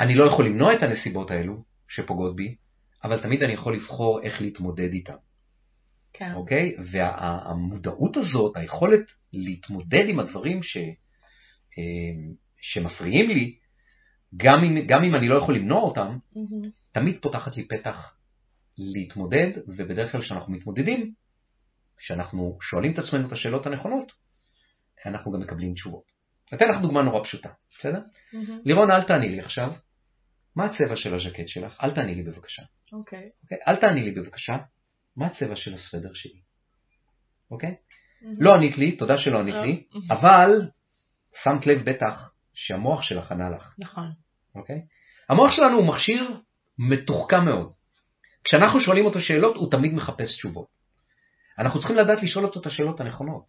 אני לא יכול למנוע את הנסיבות האלו שפוגעות בי, אבל תמיד אני יכול לבחור איך להתמודד איתן, כן. אוקיי? והמודעות הזאת, היכולת להתמודד עם הדברים ש, אה, שמפריעים לי, גם אם, גם אם אני לא יכול למנוע אותם, מהמם. תמיד פותחת לי פתח להתמודד, ובדרך כלל כשאנחנו מתמודדים, כשאנחנו שואלים את עצמנו את השאלות הנכונות, אנחנו גם מקבלים תשובות. אתן לך דוגמה נורא פשוטה, בסדר? מהמם. לירון, אל תעני לי עכשיו. מה הצבע של הז'קט שלך? אל תעני לי בבקשה. אוקיי. אוקיי? אל תעני לי בבקשה. מה הצבע של הסוודר שלי? אוקיי? מהמם. לא ענית לי, תודה שלא ענית לא. לי, אבל שמת לב בטח שהמוח שלך ענה לך. נכון. אוקיי? המוח שלנו הוא מכשיר מתוחכם מאוד. כשאנחנו שואלים אותו שאלות, הוא תמיד מחפש תשובות. אנחנו צריכים לדעת לשאול אותו את השאלות הנכונות.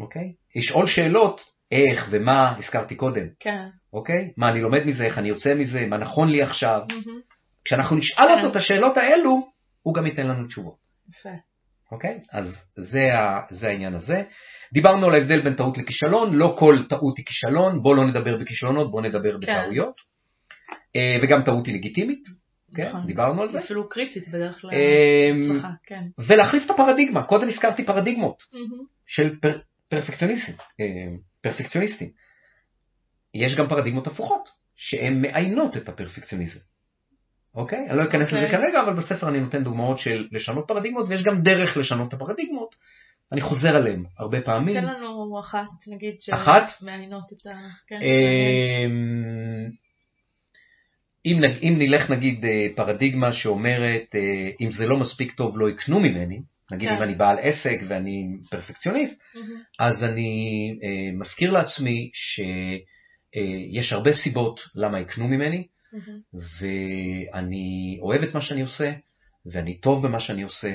אוקיי? לשאול שאלות, איך ומה, הזכרתי קודם, כן. אוקיי? מה אני לומד מזה, איך אני יוצא מזה, מה נכון לי עכשיו. מהמם. כשאנחנו נשאל כן. אותו את השאלות האלו, הוא גם ייתן לנו תשובות, יפה. אוקיי? אז זה, ה, זה העניין הזה. דיברנו על ההבדל בין טעות לכישלון, לא כל טעות היא כישלון, בואו לא נדבר בכישלונות, בואו נדבר בטעויות. אה, וגם טעות היא לגיטימית, כן? נכון. דיברנו על זה. אפילו קריטית בדרך כלל. אמ, הצלחה, כן. ולהחליף את הפרדיגמה, קודם הזכרתי פרדיגמות. של פר, פרפקציוניסטים, אה, פרפקציוניסטים. יש גם פרדיגמות הפוכות, שהן מאיינות את הפרפקציוניזם. אוקיי? אני לא אכנס לזה אוקיי. כרגע, אבל בספר אני נותן דוגמאות של לשנות פרדיגמות, ויש גם דרך לשנות את הפרדיגמות. אני חוזר עליהן הרבה פעמים. תן לנו אחת, נגיד, אחת? שמעיינות את ה... כן. אמ, אם, אם נלך נגיד אה, פרדיגמה שאומרת אה, אם זה לא מספיק טוב לא יקנו ממני, נגיד כן. אם אני בעל עסק ואני פרפקציוניסט, מהמם. אז אני אה, מזכיר לעצמי שיש הרבה סיבות למה יקנו ממני, מהמם. ואני אוהב את מה שאני עושה, ואני טוב במה שאני עושה,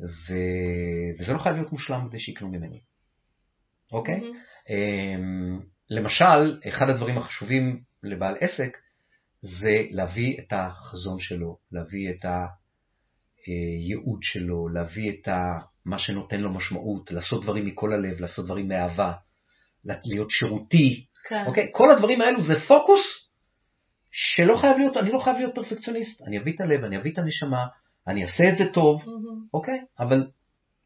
ו... וזה לא חייב להיות מושלם כדי שיקנו ממני. אוקיי? מהמם. אמ, למשל, אחד הדברים החשובים לבעל עסק זה להביא את החזון שלו, להביא את הייעוד שלו, להביא את ה- מה שנותן לו משמעות, לעשות דברים מכל הלב, לעשות דברים מאהבה, להיות שירותי, כן. אוקיי? כל הדברים האלו זה פוקוס שלא חייב להיות, אני לא חייב להיות פרפקציוניסט, אני אביא את הלב, אני אביא את הנשמה, אני אעשה את זה טוב, מהמם. אוקיי? אבל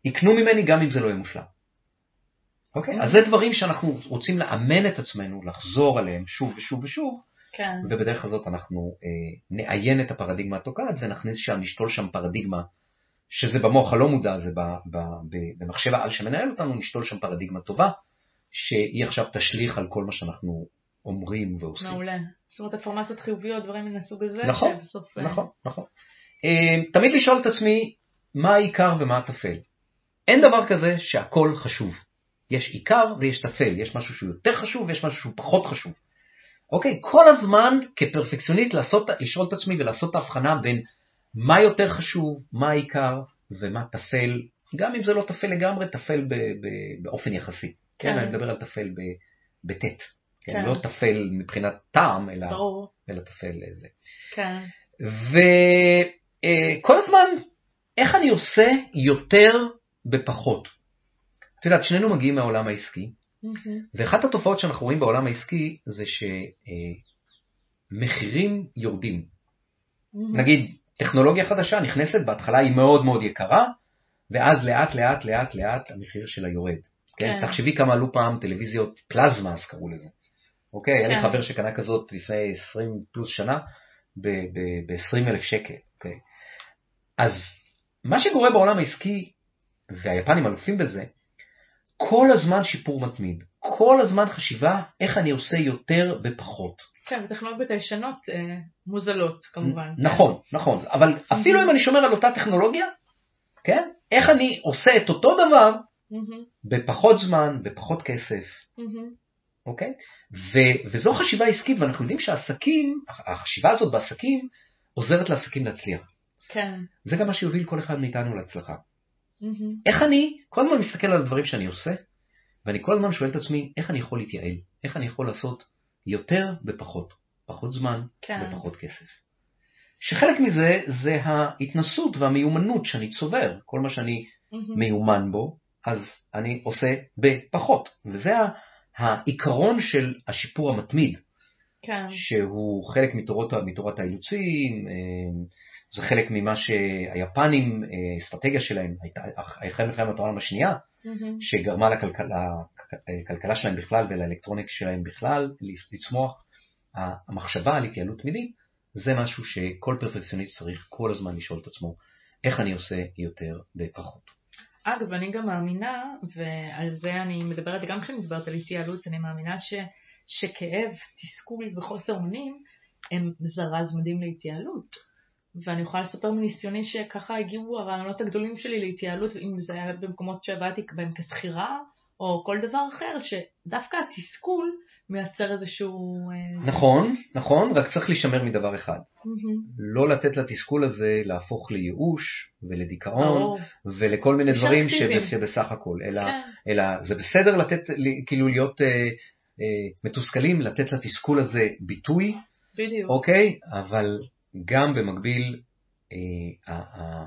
יקנו ממני גם אם זה לא יהיה מושלם. אוקיי? Mhm. אז זה דברים שאנחנו רוצים לאמן את עצמנו, לחזור עליהם שוב ושוב ושוב, כן. ובדרך הזאת אנחנו אה, נעיין את הפרדיגמה התוקעת ונכניס שם, נשתול שם פרדיגמה, שזה במוח הלא מודע, זה ב, ב, ב, במחשב העל שמנהל אותנו, נשתול שם פרדיגמה טובה, שהיא עכשיו תשליך על כל מה שאנחנו אומרים ועושים. מעולה. זאת אומרת, אינפורמציות חיוביות, דברים מן הסוג הזה, נכון, שבסוף... אה, נכון, נכון. אה, תמיד לשאול את עצמי, מה העיקר ומה הטפל. אין דבר כזה שהכל חשוב. יש עיקר ויש טפל, יש משהו שהוא יותר חשוב ויש משהו שהוא פחות חשוב. אוקיי, כל הזמן כפרפקציוניסט לעשות, לשאול את עצמי ולעשות את ההבחנה בין מה יותר חשוב, מה העיקר ומה טפל, גם אם זה לא טפל לגמרי, טפל ב, ב, באופן יחסי. כן, כן. אני מדבר על טפל בטית. כן, כן. לא טפל מבחינת טעם, אלא, ברור. אלא טפל זה. כן. וכל הזמן, איך אני עושה יותר בפחות? את יודעת, שנינו מגיעים מהעולם העסקי, מהמם. ואחת התופעות שאנחנו רואים בעולם העסקי זה שמחירים יורדים. מהמם. נגיד, טכנולוגיה חדשה נכנסת, בהתחלה היא מאוד מאוד יקרה, ואז לאט לאט לאט לאט המחיר שלה יורד. כן? כן. תחשבי כמה עלו פעם טלוויזיות פלזמה, אז קראו לזה. אוקיי? היה לי כן. חבר שקנה כזאת לפני 20 פלוס שנה ב-20 אלף שקל. אוקיי? אז מה שקורה בעולם העסקי, והיפנים אלופים בזה, כל הזמן שיפור מתמיד. כל הזמן חשיבה איך אני עושה יותר בפחות. כן, וטכנולוגיות הישנות אה, מוזלות, כמובן. נכון, נכון, אבל אפילו אם אני שומר על אותה טכנולוגיה, כן? איך אני עושה את אותו דבר. בפחות זמן, בפחות כסף. אוקיי? ו- וזו חשיבה עסקית, ואנחנו יודעים שהעסקים, החשיבה הזאת בעסקים עוזרת לעסקים להצליח. כן. זה גם מה שיוביל כל אחד מאיתנו להצלחה. מהמם. איך אני כל הזמן מסתכל על הדברים שאני עושה, ואני כל הזמן שואל את עצמי, איך אני יכול להתייעל? איך אני יכול לעשות יותר בפחות? פחות זמן כן. ופחות כסף. שחלק מזה זה ההתנסות והמיומנות שאני צובר, כל מה שאני מהמם. מיומן בו, אז אני עושה בפחות, וזה העיקרון של השיפור המתמיד, כן. שהוא חלק מתורות, מתורת האילוצים, אה, זה חלק ממה שהיפנים, אה, האסטרטגיה שלהם הייתה אחרי מלחמת העולם השנייה, מהמם. שגרמה לכלכלה לכלכלה שלהם בכלל ולאלקטרוניקה שלהם בכלל לצמוח. המחשבה על התייעלות תמידית זה משהו שכל פרפקציוניסט צריך כל הזמן לשאול את עצמו, איך אני עושה יותר בפחות. אגב, אני גם מאמינה, ועל זה אני מדברת גם כשאני מדברת על התייעלות, אני מאמינה ש, שכאב, תסכול וחוסר אונים הם זרז מדהים להתייעלות. ואני יכולה לספר מניסיוני שככה הגיעו הרעיונות הגדולים שלי להתייעלות, אם זה היה במקומות שעבדתי בהם כשכירה, או כל דבר אחר, שדווקא התסכול מייצר איזשהו... אה, נכון, נכון, רק צריך להישמר מדבר אחד. מהמם. לא לתת לתסכול הזה להפוך לייאוש ולדיכאון ברור. ולכל מיני דברים שבסך הכל, אלא, כן, אלא זה בסדר לתת, כאילו להיות אה, אה, מתוסכלים, לתת לתסכול הזה ביטוי, בדיוק. אוקיי? אבל גם במקביל, אה, ה- ה-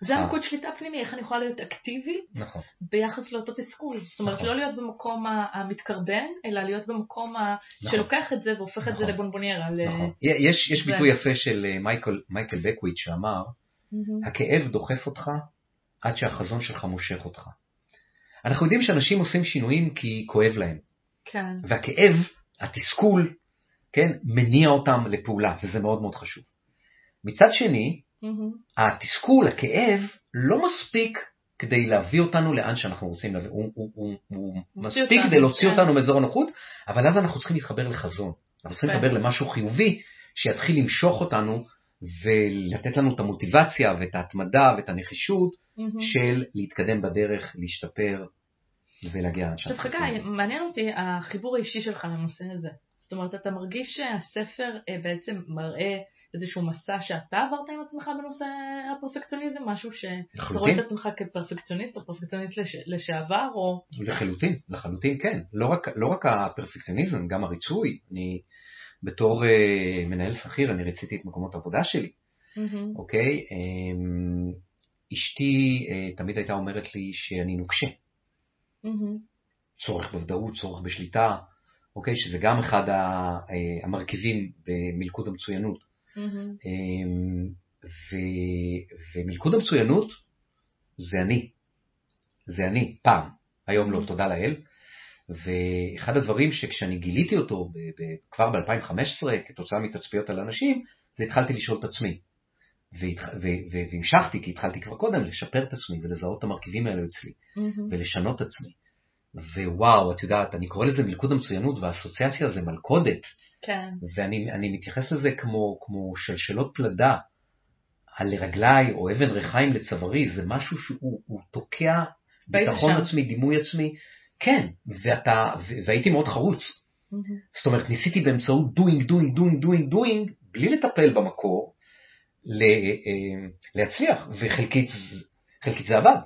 זה אה. המיקוד שליטה פנימי, איך אני יכולה להיות אקטיבית נכון, ביחס לאותו תסכול. זאת אומרת, נכון. לא להיות במקום המתקרבן, אלא להיות במקום ה... נכון. שלוקח את זה והופך את זה נכון. לבונבוניירה. ל- נכון. יש, יש זה- ביטוי יפה של אה, מייקל, מייקל בקוויץ' שאמר. הכאב דוחף אותך עד שהחזון שלך מושך אותך. אנחנו יודעים שאנשים עושים שינויים כי כואב להם, כן, והכאב, התסכול, כן, מניע אותם לפעולה, וזה מאוד מאוד חשוב. מצד שני, מהמם. התסכול, הכאב, לא מספיק כדי להביא אותנו לאן שאנחנו רוצים להביא, הוא, הוא, הוא, הוא מספיק אותנו, כדי להוציא כן. אותנו מאזור הנוחות, אבל אז אנחנו צריכים להתחבר לחזון, אנחנו צריכים כן. להתחבר למשהו חיובי, שיתחיל למשוך אותנו ולתת לנו את המוטיבציה ואת ההתמדה ואת הנחישות מהמם. של להתקדם בדרך, להשתפר ולהגיע לאן עכשיו חגי. מעניין אותי החיבור האישי שלך לנושא הזה. זאת אומרת, אתה מרגיש שהספר אה, בעצם מראה איזשהו מסע שאתה עברת עם עצמך בנושא הפרפקציוניזם? משהו שאתה רואה. את עצמך כפרפקציוניסט או פרפקציוניסט לש... לשעבר? או... לחלוטין, לחלוטין כן. לא רק, לא רק הפרפקציוניזם, גם הריצוי. אני בתור אה, מנהל שכיר, אני רציתי את מקומות העבודה שלי. אוקיי? אמ, אשתי אה, תמיד הייתה אומרת לי שאני נוקשה. מהמם. צורך בוודאות, צורך בשליטה, אוקיי? שזה גם אחד אה, המרכיבים במלכוד המצוינות. מהמם. אמ, ו- ומלכוד המצוינות זה אני. זה אני, פעם. היום לא, תודה לאל. ואחד הדברים שכשאני גיליתי אותו ב- ב- כבר ב-2015, כתוצאה מתצפיות על אנשים, זה התחלתי לשאול את עצמי. והמשכתי, כי התחלתי כבר קודם, לשפר את עצמי ולזהות את המרכיבים האלו אצלי, מהמם. ולשנות את עצמי. ווואו, את יודעת, אני קורא לזה מלכוד המצוינות, והאסוציאציה זה מלכודת. כן. ואני אני מתייחס לזה כמו, כמו שלשלות פלדה על רגליי או אבן ריחיים לצווארי, זה משהו שהוא הוא תוקע ביטחון שם. עצמי, דימוי עצמי, כן, ואתה, והייתי מאוד חרוץ. מהמם. זאת אומרת, ניסיתי באמצעות doing, doing, doing, doing, doing, בלי לטפל במקור, ל, אה, להצליח, וחלקית חלקית זה עבד.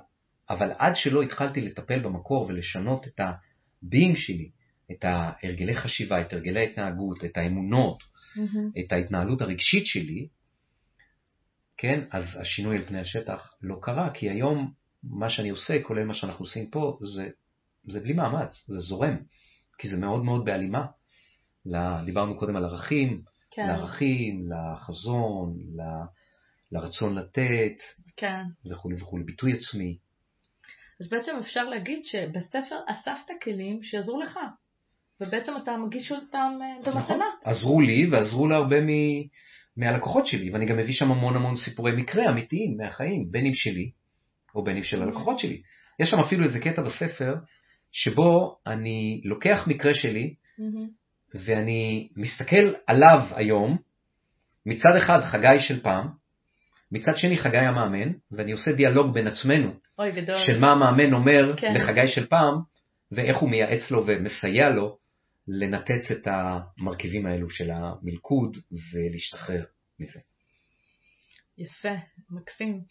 אבל עד שלא התחלתי לטפל במקור ולשנות את ה-being שלי, את ההרגלי חשיבה, את הרגלי ההתנהגות, את האמונות, מהמם. את ההתנהלות הרגשית שלי, כן, אז השינוי על פני השטח לא קרה, כי היום מה שאני עושה, כולל מה שאנחנו עושים פה, זה, זה בלי מאמץ, זה זורם, כי זה מאוד מאוד בהלימה. דיברנו קודם על ערכים, כן. לערכים, לחזון, ל- לרצון לתת, כן. וכולי וכולי, ביטוי עצמי. אז בעצם אפשר להגיד שבספר אספת כלים שיעזרו לך, ובעצם אתה מגיש אותם אה, נכון. במתנה. עזרו לי ועזרו להרבה מ... מהלקוחות שלי, ואני גם מביא שם המון המון סיפורי מקרה אמיתיים מהחיים, בין אם שלי או בין אם של הלקוחות שלי. יש שם אפילו איזה קטע בספר, שבו אני לוקח מקרה שלי. ואני מסתכל עליו היום, מצד אחד חגי של פעם, מצד שני חגי המאמן, ואני עושה דיאלוג בין עצמנו, אוי, גדול. של מה המאמן אומר כן. לחגי של פעם, ואיך הוא מייעץ לו ומסייע לו לנתץ את המרכיבים האלו של המלכוד ולהשתחרר מזה. יפה, מקסים.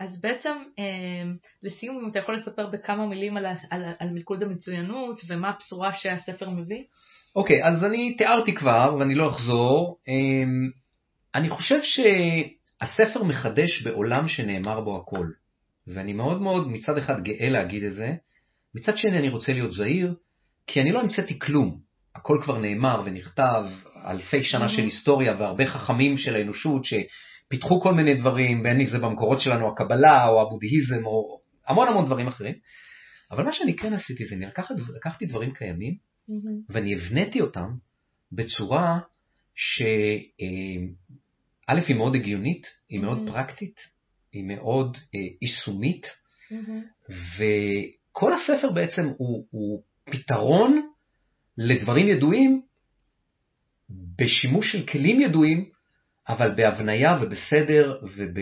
אז בעצם, אה, לסיום, אם אתה יכול לספר בכמה מילים על, על, על מלכוד המצוינות ומה הבשורה שהספר מביא? אוקיי, אז אני תיארתי כבר, ואני לא אחזור, אמ, אני חושב שהספר מחדש בעולם שנאמר בו הכל, ואני מאוד מאוד מצד אחד גאה להגיד את זה, מצד שני אני רוצה להיות זהיר, כי אני לא המצאתי כלום. הכל כבר נאמר ונכתב, אלפי שנה. של היסטוריה והרבה חכמים של האנושות שפיתחו כל מיני דברים, בין אם זה במקורות שלנו הקבלה או הבודהיזם או המון המון דברים אחרים. אבל מה שאני כן עשיתי זה, אני לקחת, לקחתי דברים קיימים. ואני הבניתי אותם בצורה שא' אה, היא מאוד הגיונית, היא מאוד. פרקטית, היא מאוד אה, יישומית, mm-hmm. וכל הספר בעצם הוא, הוא פתרון לדברים ידועים בשימוש של כלים ידועים, אבל בהבניה ובסדר ובתוכן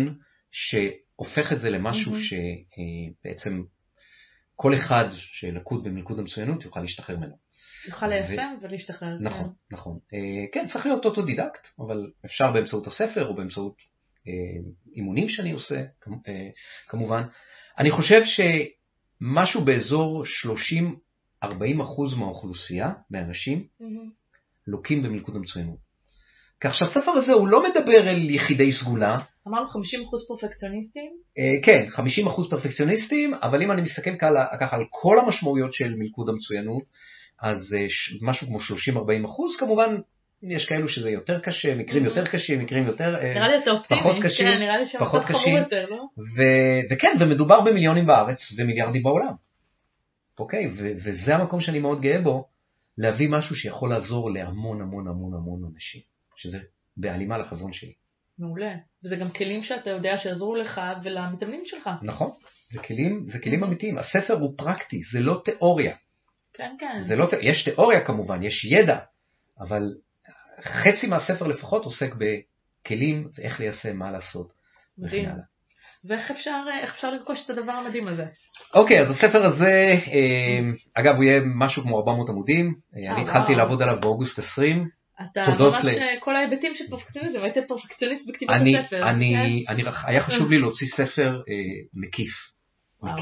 אמ, אה, שהופך את זה למשהו mm-hmm. שבעצם כל אחד שלכוד במלכוד המצוינות יוכל להשתחרר ממנו. יוכל ליישם ו... ולהשתחרר. נכון, כן. נכון. אה, כן, צריך להיות אוטודידקט, אבל אפשר באמצעות הספר או באמצעות אה, אימונים שאני עושה, כמובן. אני חושב שמשהו באזור 30 40% מהאוכלוסייה, מהאנשים. לוקים במלכוד המצוינות. כך שהספר הזה הוא לא מדבר אל יחידי סגולה. אמרנו 50% פרפקציוניסטים? Uh, כן, 50% פרפקציוניסטים, אבל אם אני מסתכל ככה על כל המשמעויות של מלכוד המצוינות, אז uh, משהו כמו 30-40 כמובן יש כאלו שזה יותר קשה, מקרים mm-hmm. יותר קשים, מקרים יותר... אה, נראה לי אתה אופטימי, פחות קשים, כן, נראה לי פחות קשים, יותר, לא? ו- וכן, ומדובר במיליונים בארץ ומיליארדים בעולם. אוקיי? ו- וזה המקום שאני מאוד גאה בו, להביא משהו שיכול לעזור להמון המון המון המון אנשים, שזה בהלימה לחזון שלי. מעולה. וזה גם כלים שאתה יודע שיעזרו לך ולמתאמנים שלך. נכון, זה כלים, זה כלים אמיתיים. הספר הוא פרקטי, זה לא תיאוריה. כן, כן. זה לא, יש תיאוריה כמובן, יש ידע, אבל חצי מהספר לפחות עוסק בכלים ואיך ליישם, מה לעשות. מדהים. ואיך אפשר, אפשר לרכוש את הדבר המדהים הזה? אוקיי, okay, אז הספר הזה, אה, אגב, הוא יהיה משהו כמו 400 עמודים. אה, אני התחלתי לעבוד עליו באוגוסט 20. אתה ממש ל... כל ההיבטים של פרפקציוניזם, היית פרפקציוניסט בכתיבת הספר. אני, כן? אני, היה חשוב לי להוציא ספר אה, מקיף.